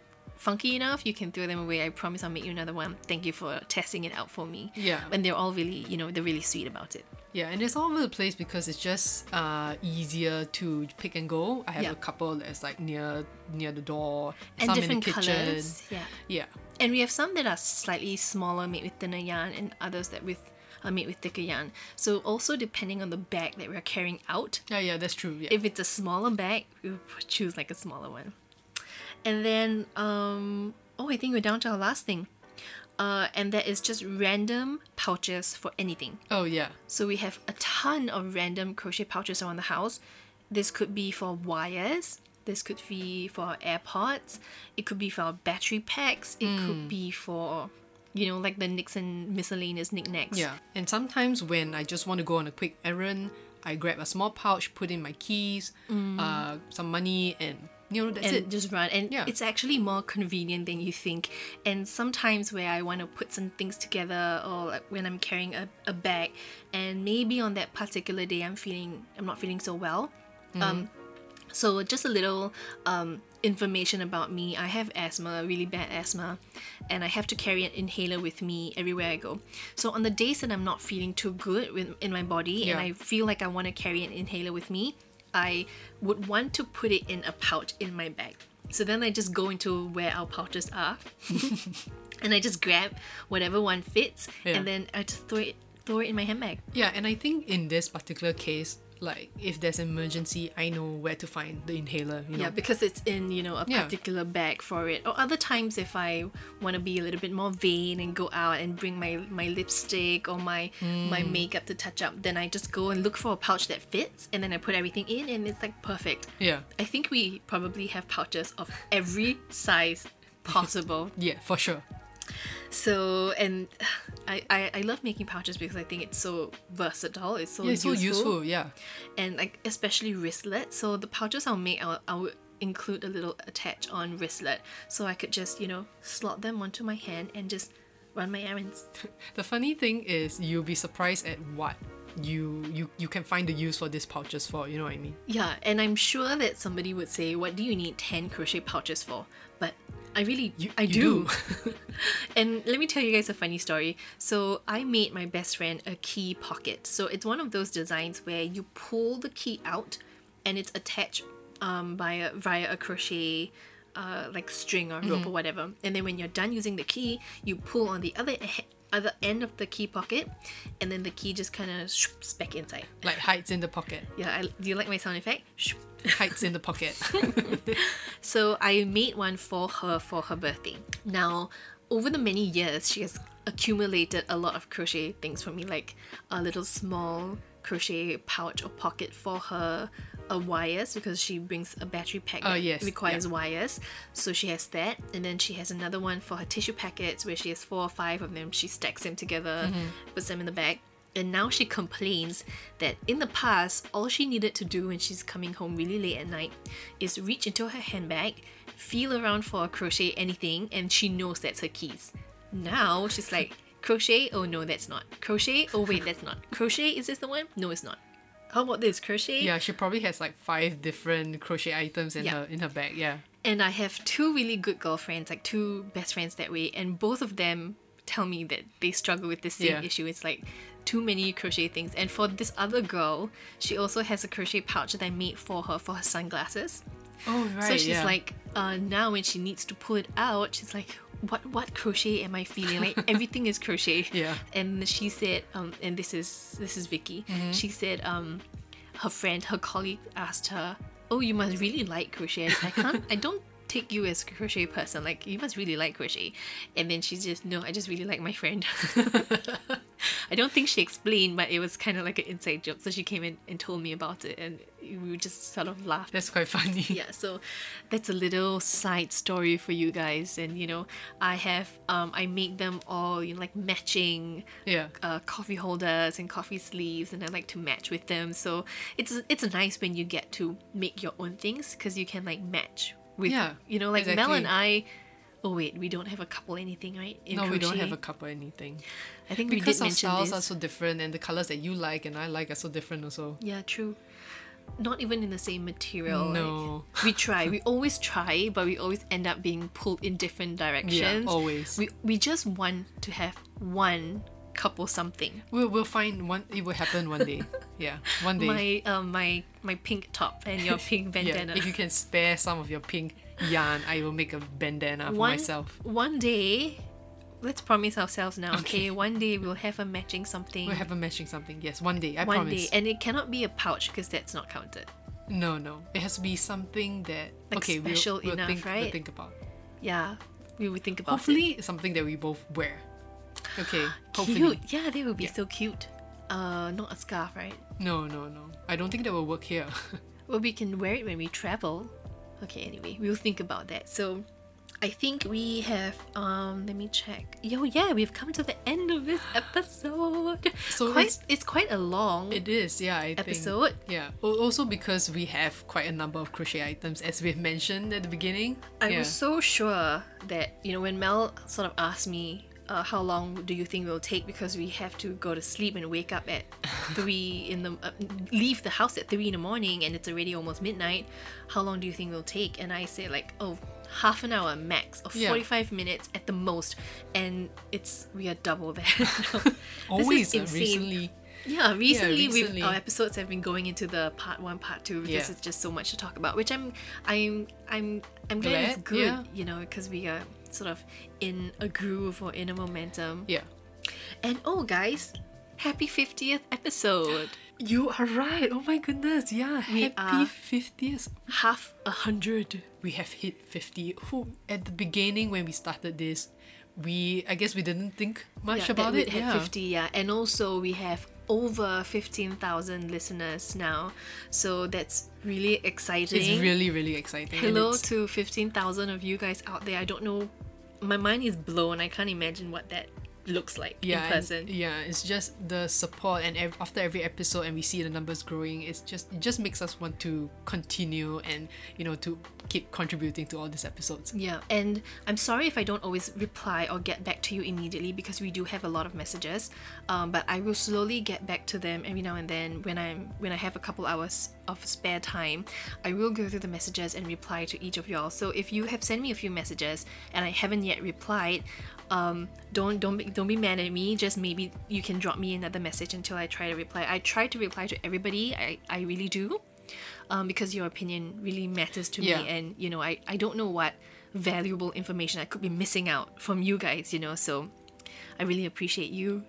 Speaker 1: funky enough you can throw them away i promise i'll make you another one thank you for testing it out for me
Speaker 2: Yeah.
Speaker 1: and they're all really you know they're really sweet about it
Speaker 2: Yeah, and it's all over the place because it's just uh, easier to pick and go. I have
Speaker 1: Yeah.
Speaker 2: a couple that's like near near the door,
Speaker 1: and
Speaker 2: some
Speaker 1: different
Speaker 2: in the kitchen.
Speaker 1: colors yeah
Speaker 2: Yeah,
Speaker 1: and we have some that are slightly smaller made with thinner yarn and others that with are made with thicker yarn. So also depending on the bag that we're carrying out,
Speaker 2: Yeah, yeah, that's true. Yeah.
Speaker 1: if it's a smaller bag, we will choose like a smaller one. And then, um, oh, I think we're down to our last thing. Uh, and that is just random pouches for anything.
Speaker 2: oh yeah.
Speaker 1: So we have a ton of random crochet pouches around the house. This could be for wires. This could be for our AirPods. It could be for our battery packs. It
Speaker 2: Hmm.
Speaker 1: could be for, you know, like the Nixon miscellaneous knickknacks.
Speaker 2: Yeah. And sometimes when I just want to go on a quick errand, I grab a small pouch, put in my keys, uh, some money, and you know that's
Speaker 1: and
Speaker 2: it.
Speaker 1: just run. And
Speaker 2: Yeah.
Speaker 1: it's actually more convenient than you think. And sometimes where i want to put some things together or like when i'm carrying a, a bag and maybe on that particular day i'm feeling i'm not feeling so well. Um so just a little um, information about me. I have asthma really bad asthma and i have to carry an inhaler with me everywhere i go. So on the days that i'm not feeling too good with, in my body and i feel like i want to carry an inhaler with me i would want to put it in a pouch in my bag so then i just go into where our pouches are *laughs* and i just grab whatever one fits
Speaker 2: Yeah.
Speaker 1: and then i just throw it throw it in my handbag
Speaker 2: Yeah, and I think in this particular case, like if there's an emergency, I know where to find the inhaler. You know.
Speaker 1: Yeah, because it's in, you know, a
Speaker 2: Yeah.
Speaker 1: particular bag for it. Or other times if I want to be a little bit more vain and go out and bring my, my lipstick or my my
Speaker 2: Hmm.
Speaker 1: makeup to touch up, then I just go and look for a pouch that fits and then I put everything in and it's like perfect.
Speaker 2: Yeah.
Speaker 1: I think we probably have pouches of every size possible. *laughs*
Speaker 2: Yeah, for sure.
Speaker 1: So and *sighs* I, I, I love making pouches because I think it's so versatile. It's so
Speaker 2: Yeah, it's so
Speaker 1: useful
Speaker 2: useful. Yeah.
Speaker 1: and like especially wristlet. So the pouches I'll make, I'll, I'll include a little attach on wristlet, so I could just you know slot them onto my hand and just run my errands. *laughs*
Speaker 2: The funny thing is, you'll be surprised at what you you you can find the use for these pouches for. You know what I mean?
Speaker 1: Yeah, and I'm sure that somebody would say, "What do you need ten crochet pouches for?" But I really,
Speaker 2: You,
Speaker 1: I
Speaker 2: you
Speaker 1: do. *laughs* and let me tell you guys a funny story. So I made my best friend a key pocket. So it's one of those designs where you pull the key out, and it's attached um, via via a crochet. Uh, like string or rope or whatever, and then when you're done using the key, you pull on the other he- other end of the key pocket, and then the key just kind of back inside.
Speaker 2: like hides in the pocket.
Speaker 1: Yeah, I, do you like my sound effect?
Speaker 2: Hides in the pocket. *laughs*
Speaker 1: So I made one for her for her birthday. Now, over the many years, she has accumulated a lot of crochet things for me, like a little small crochet pouch or pocket for her uh, wires because she brings a battery pack that
Speaker 2: yes,
Speaker 1: requires
Speaker 2: yeah.
Speaker 1: wires. So she has that, and then she has another one for her tissue packets where she has four or five of them. She stacks them together, puts them in the bag. And now she complains that in the past, all she needed to do when she's coming home really late at night is reach into her handbag, feel around for a crochet anything, and she knows that's her keys. Now she's like, crochet? Oh no, that's not. Crochet? Oh wait, that's not. Crochet? Is this the one? No, it's not. How about this? Crochet?
Speaker 2: yeah, she probably has like five different crochet items in
Speaker 1: Yeah.
Speaker 2: her in her bag. Yeah.
Speaker 1: And I have two really good girlfriends, like two best friends that way, and both of them tell me that they struggle with the same
Speaker 2: Yeah.
Speaker 1: issue. It's like too many crochet things. And for this other girl, she also has a crochet pouch that I made for her for her sunglasses.
Speaker 2: Oh right.
Speaker 1: so she's
Speaker 2: yeah.
Speaker 1: like, uh, now when she needs to pull it out, she's like, what what crochet am I feeling? Like *laughs* everything is crochet.
Speaker 2: Yeah.
Speaker 1: And she said, um, and this is this is Vicky.
Speaker 2: Mm-hmm.
Speaker 1: She said, um, her friend, her colleague asked her, "Oh, you must really like crochet." I can't. I don't take you as a crochet person. Like you must really like crochet. And then she's just, no, I just really like my friend. *laughs* I don't think she explained, but it was kind of like an inside joke. So she came in and told me about it, and we just sort of laughed
Speaker 2: That's quite funny. *laughs*
Speaker 1: yeah so that's a little side story for you guys and you know i have um i make them all you know like matching
Speaker 2: Yeah.
Speaker 1: uh, coffee holders and coffee sleeves and i like to match with them so it's it's nice when you get to make your own things because you can like match with
Speaker 2: Yeah,
Speaker 1: you know like mell and i oh wait we don't have a couple anything right in
Speaker 2: No, we don't have a couple anything.
Speaker 1: i think
Speaker 2: Because our styles
Speaker 1: this
Speaker 2: are so different and the colors that you like and I like are so different also.
Speaker 1: yeah true not even in the same material like-
Speaker 2: No.
Speaker 1: we try we always try but we always end up being pulled in different directions Yeah,
Speaker 2: always.
Speaker 1: we, we just want to have one couple something
Speaker 2: We'll, we'll find one, it will happen one day. *laughs* Yeah, one day.
Speaker 1: my um my my pink top and your *laughs* pink bandana.
Speaker 2: yeah, if you can spare some of your pink yarn, I will make a bandana for
Speaker 1: one
Speaker 2: myself.
Speaker 1: one day let's promise ourselves now. Okay, one day we'll have a matching something.
Speaker 2: We'll have a matching something. Yes, one day. I
Speaker 1: one
Speaker 2: promise.
Speaker 1: One day, and it cannot be a pouch because that's not counted.
Speaker 2: No, no. It has to be something that
Speaker 1: Like
Speaker 2: okay, we'll-
Speaker 1: special
Speaker 2: we'll,
Speaker 1: enough,
Speaker 2: think, We'll think about.
Speaker 1: Yeah, we will think about
Speaker 2: Hopefully, it's something that we both wear. Okay. *gasps* Hopefully.
Speaker 1: Cute. Yeah, they would be
Speaker 2: Yeah.
Speaker 1: so cute. Uh, not a scarf, right?
Speaker 2: No, no, no. I don't think that will work here. *laughs*
Speaker 1: Well, we can wear it when we travel. Okay, anyway, we'll think about that. So, I think we have. Um, let me check. Yo, yeah, we've come to the end of this *gasps* episode.
Speaker 2: So
Speaker 1: quite,
Speaker 2: it's-
Speaker 1: it's, quite a long.
Speaker 2: it is, yeah. I
Speaker 1: Episode?
Speaker 2: Think, yeah. Also because we have quite a number of crochet items, as we've mentioned at the beginning.
Speaker 1: I
Speaker 2: yeah.
Speaker 1: was so sure that you know when Mell sort of asked me uh, how long do you think it will take because we have to go to sleep and wake up at *laughs* three in the uh, leave the house at three in the morning and it's already almost midnight. How long do you think it will take? And I say like oh half an hour max or
Speaker 2: Yeah.
Speaker 1: 45 minutes at the most and it's we are double that *laughs*
Speaker 2: Always uh,
Speaker 1: insane.
Speaker 2: recently.
Speaker 1: yeah, recently,
Speaker 2: recently.
Speaker 1: we've our episodes have been going into the part one, part two because
Speaker 2: Yeah.
Speaker 1: it's just so much to talk about. Which I'm, I'm, I'm, I'm glad, it's good.
Speaker 2: yeah.
Speaker 1: You know, because we are sort of in a groove or in a momentum.
Speaker 2: Yeah.
Speaker 1: And oh, guys, happy fiftieth episode! *gasps*
Speaker 2: You are right. Oh my goodness. Yeah.
Speaker 1: We
Speaker 2: Happy 50th.
Speaker 1: Half a hundred.
Speaker 2: We have hit 50. Who at the beginning when we started this, we I guess we didn't think much
Speaker 1: yeah,
Speaker 2: about it. Yeah.
Speaker 1: fifty. Yeah, and also we have over fifteen thousand listeners now, so that's really exciting.
Speaker 2: It's really really exciting.
Speaker 1: Hello to 15,000 of you guys out there. I don't know. My mind is blown. I can't imagine what that looks like
Speaker 2: yeah,
Speaker 1: in
Speaker 2: and-
Speaker 1: person.
Speaker 2: yeah, it's just the support, and ev- after every episode, and we see the numbers growing, it's just it just makes us want to continue and you know to keep contributing to all these episodes.
Speaker 1: Yeah, and I'm sorry if I don't always reply or get back to you immediately because we do have a lot of messages. Um, but I will slowly get back to them every now and then when I'm when I have a couple hours of spare time. I will go through the messages and reply to each of y'all. So if you have sent me a few messages and I haven't yet replied, um, don't don't be, don't be mad at me. Just maybe you can drop me another message until I try to reply. I try to reply to everybody. I, I really do um, because your opinion really matters to
Speaker 2: Yeah.
Speaker 1: me and you know I, I don't know what valuable information I could be missing out from you guys you know so I really appreciate you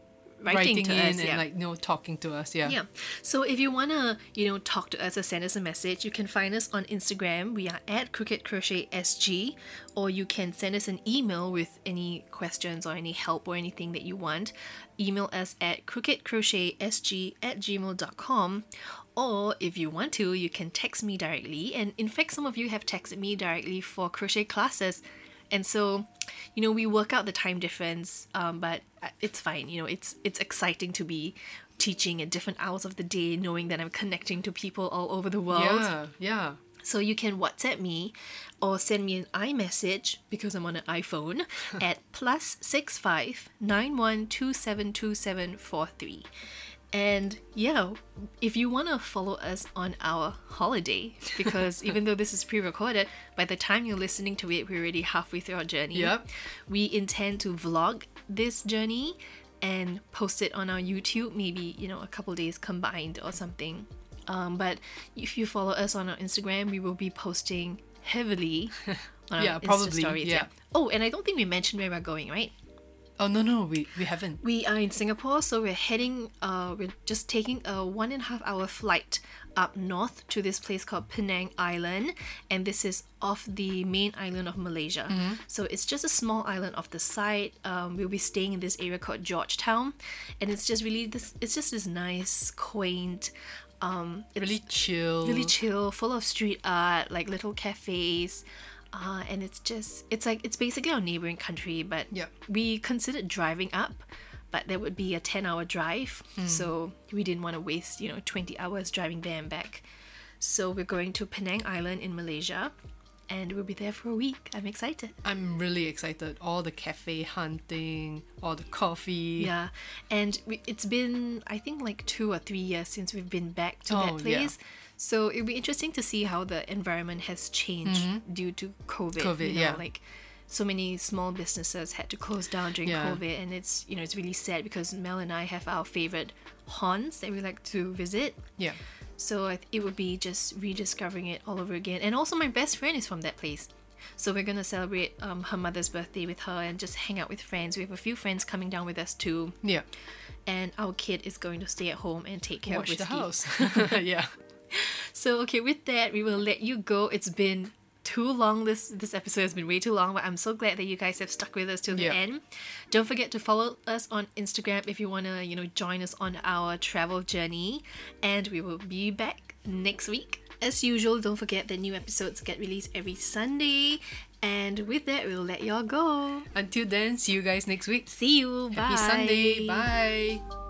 Speaker 1: writing,
Speaker 2: Writing
Speaker 1: to
Speaker 2: in
Speaker 1: us
Speaker 2: and
Speaker 1: yeah.
Speaker 2: like you know talking to us. Yeah.
Speaker 1: yeah. So if you wanna, you know, talk to us or send us a message, you can find us on Instagram. We are at Crooked Crochet SG, or you can send us an email with any questions or any help or anything that you want. Email us at crookedcrochetsg at gmail.com. Or if you want to, you can text me directly. And in fact, some of you have texted me directly for crochet classes. And so, you know, we work out the time difference, um, but uh, it's fine. You know, it's it's exciting to be teaching at different hours of the day, knowing that I'm connecting to people all over the world.
Speaker 2: Yeah. Yeah.
Speaker 1: So you can WhatsApp me or send me an iMessage because I'm on an iPhone *laughs* at plus six five nine one two seven two seven four three. And yeah, if you want to follow us on our holiday, because *laughs* even though this is pre recorded, by the time you're listening to it, we're already halfway through our journey.
Speaker 2: Yep.
Speaker 1: We intend to vlog this journey and post it on our YouTube, maybe, you know, a couple days combined or something. Um, but if you follow us on our Instagram, we will be posting heavily *laughs* on
Speaker 2: Yeah,
Speaker 1: our Insta
Speaker 2: probably,
Speaker 1: stories.
Speaker 2: yeah.
Speaker 1: Oh, and I don't think we mentioned where we're going, right?
Speaker 2: Oh no no we we haven't.
Speaker 1: We are in Singapore, so we're heading. Uh, we're just taking a one and a half hour flight up north to this place called Penang Island, and this is off the main island of Malaysia. So it's just a small island off the side. Um, we'll be staying in this area called Georgetown, and it's just really this. It's just this nice, quaint. Um, it's
Speaker 2: Really chill.
Speaker 1: really chill, full of street art, like little cafes. Uh, and it's just, it's like, it's basically our neighboring country, but
Speaker 2: Yep.
Speaker 1: we considered driving up, but that would be a 10 hour drive. So we didn't want to waste, you know, 20 hours driving there and back. So we're going to Penang Island in Malaysia and we'll be there for a week. I'm excited.
Speaker 2: I'm really excited. All the cafe hunting, all the coffee.
Speaker 1: Yeah, and we, it's been I think like two or three years since we've been back to
Speaker 2: Oh,
Speaker 1: that
Speaker 2: yeah.
Speaker 1: So it'll be interesting to see how the environment has changed due to COVID.
Speaker 2: Mm-hmm. COVID,
Speaker 1: you know,
Speaker 2: yeah.
Speaker 1: like so many small businesses had to close down during
Speaker 2: Yeah.
Speaker 1: COVID, and it's you know it's really sad because Mell and I have our favorite haunts that we like to visit.
Speaker 2: Yeah.
Speaker 1: So I th- it would be just rediscovering it all over again. And also, my best friend is from that place. So we're gonna celebrate um, her mother's birthday with her and just hang out with friends. We have a few friends coming down with us too,
Speaker 2: Yeah.
Speaker 1: and our kid is going to stay at home and take care
Speaker 2: Watch
Speaker 1: of
Speaker 2: the house. *laughs* *laughs* yeah. *laughs*
Speaker 1: So okay, with that, we will let you go. It's been too long. This this episode has been way too long, but I'm so glad that you guys have stuck with us till the
Speaker 2: Yeah.
Speaker 1: end. Don't forget to follow us on Instagram if you wanna, you know, join us on our travel journey. And we will be back next week. As usual, don't forget that new episodes get released every Sunday. And with that, we'll let y'all go.
Speaker 2: Until then, see you guys next week.
Speaker 1: See you. Bye.
Speaker 2: Happy Sunday. Bye.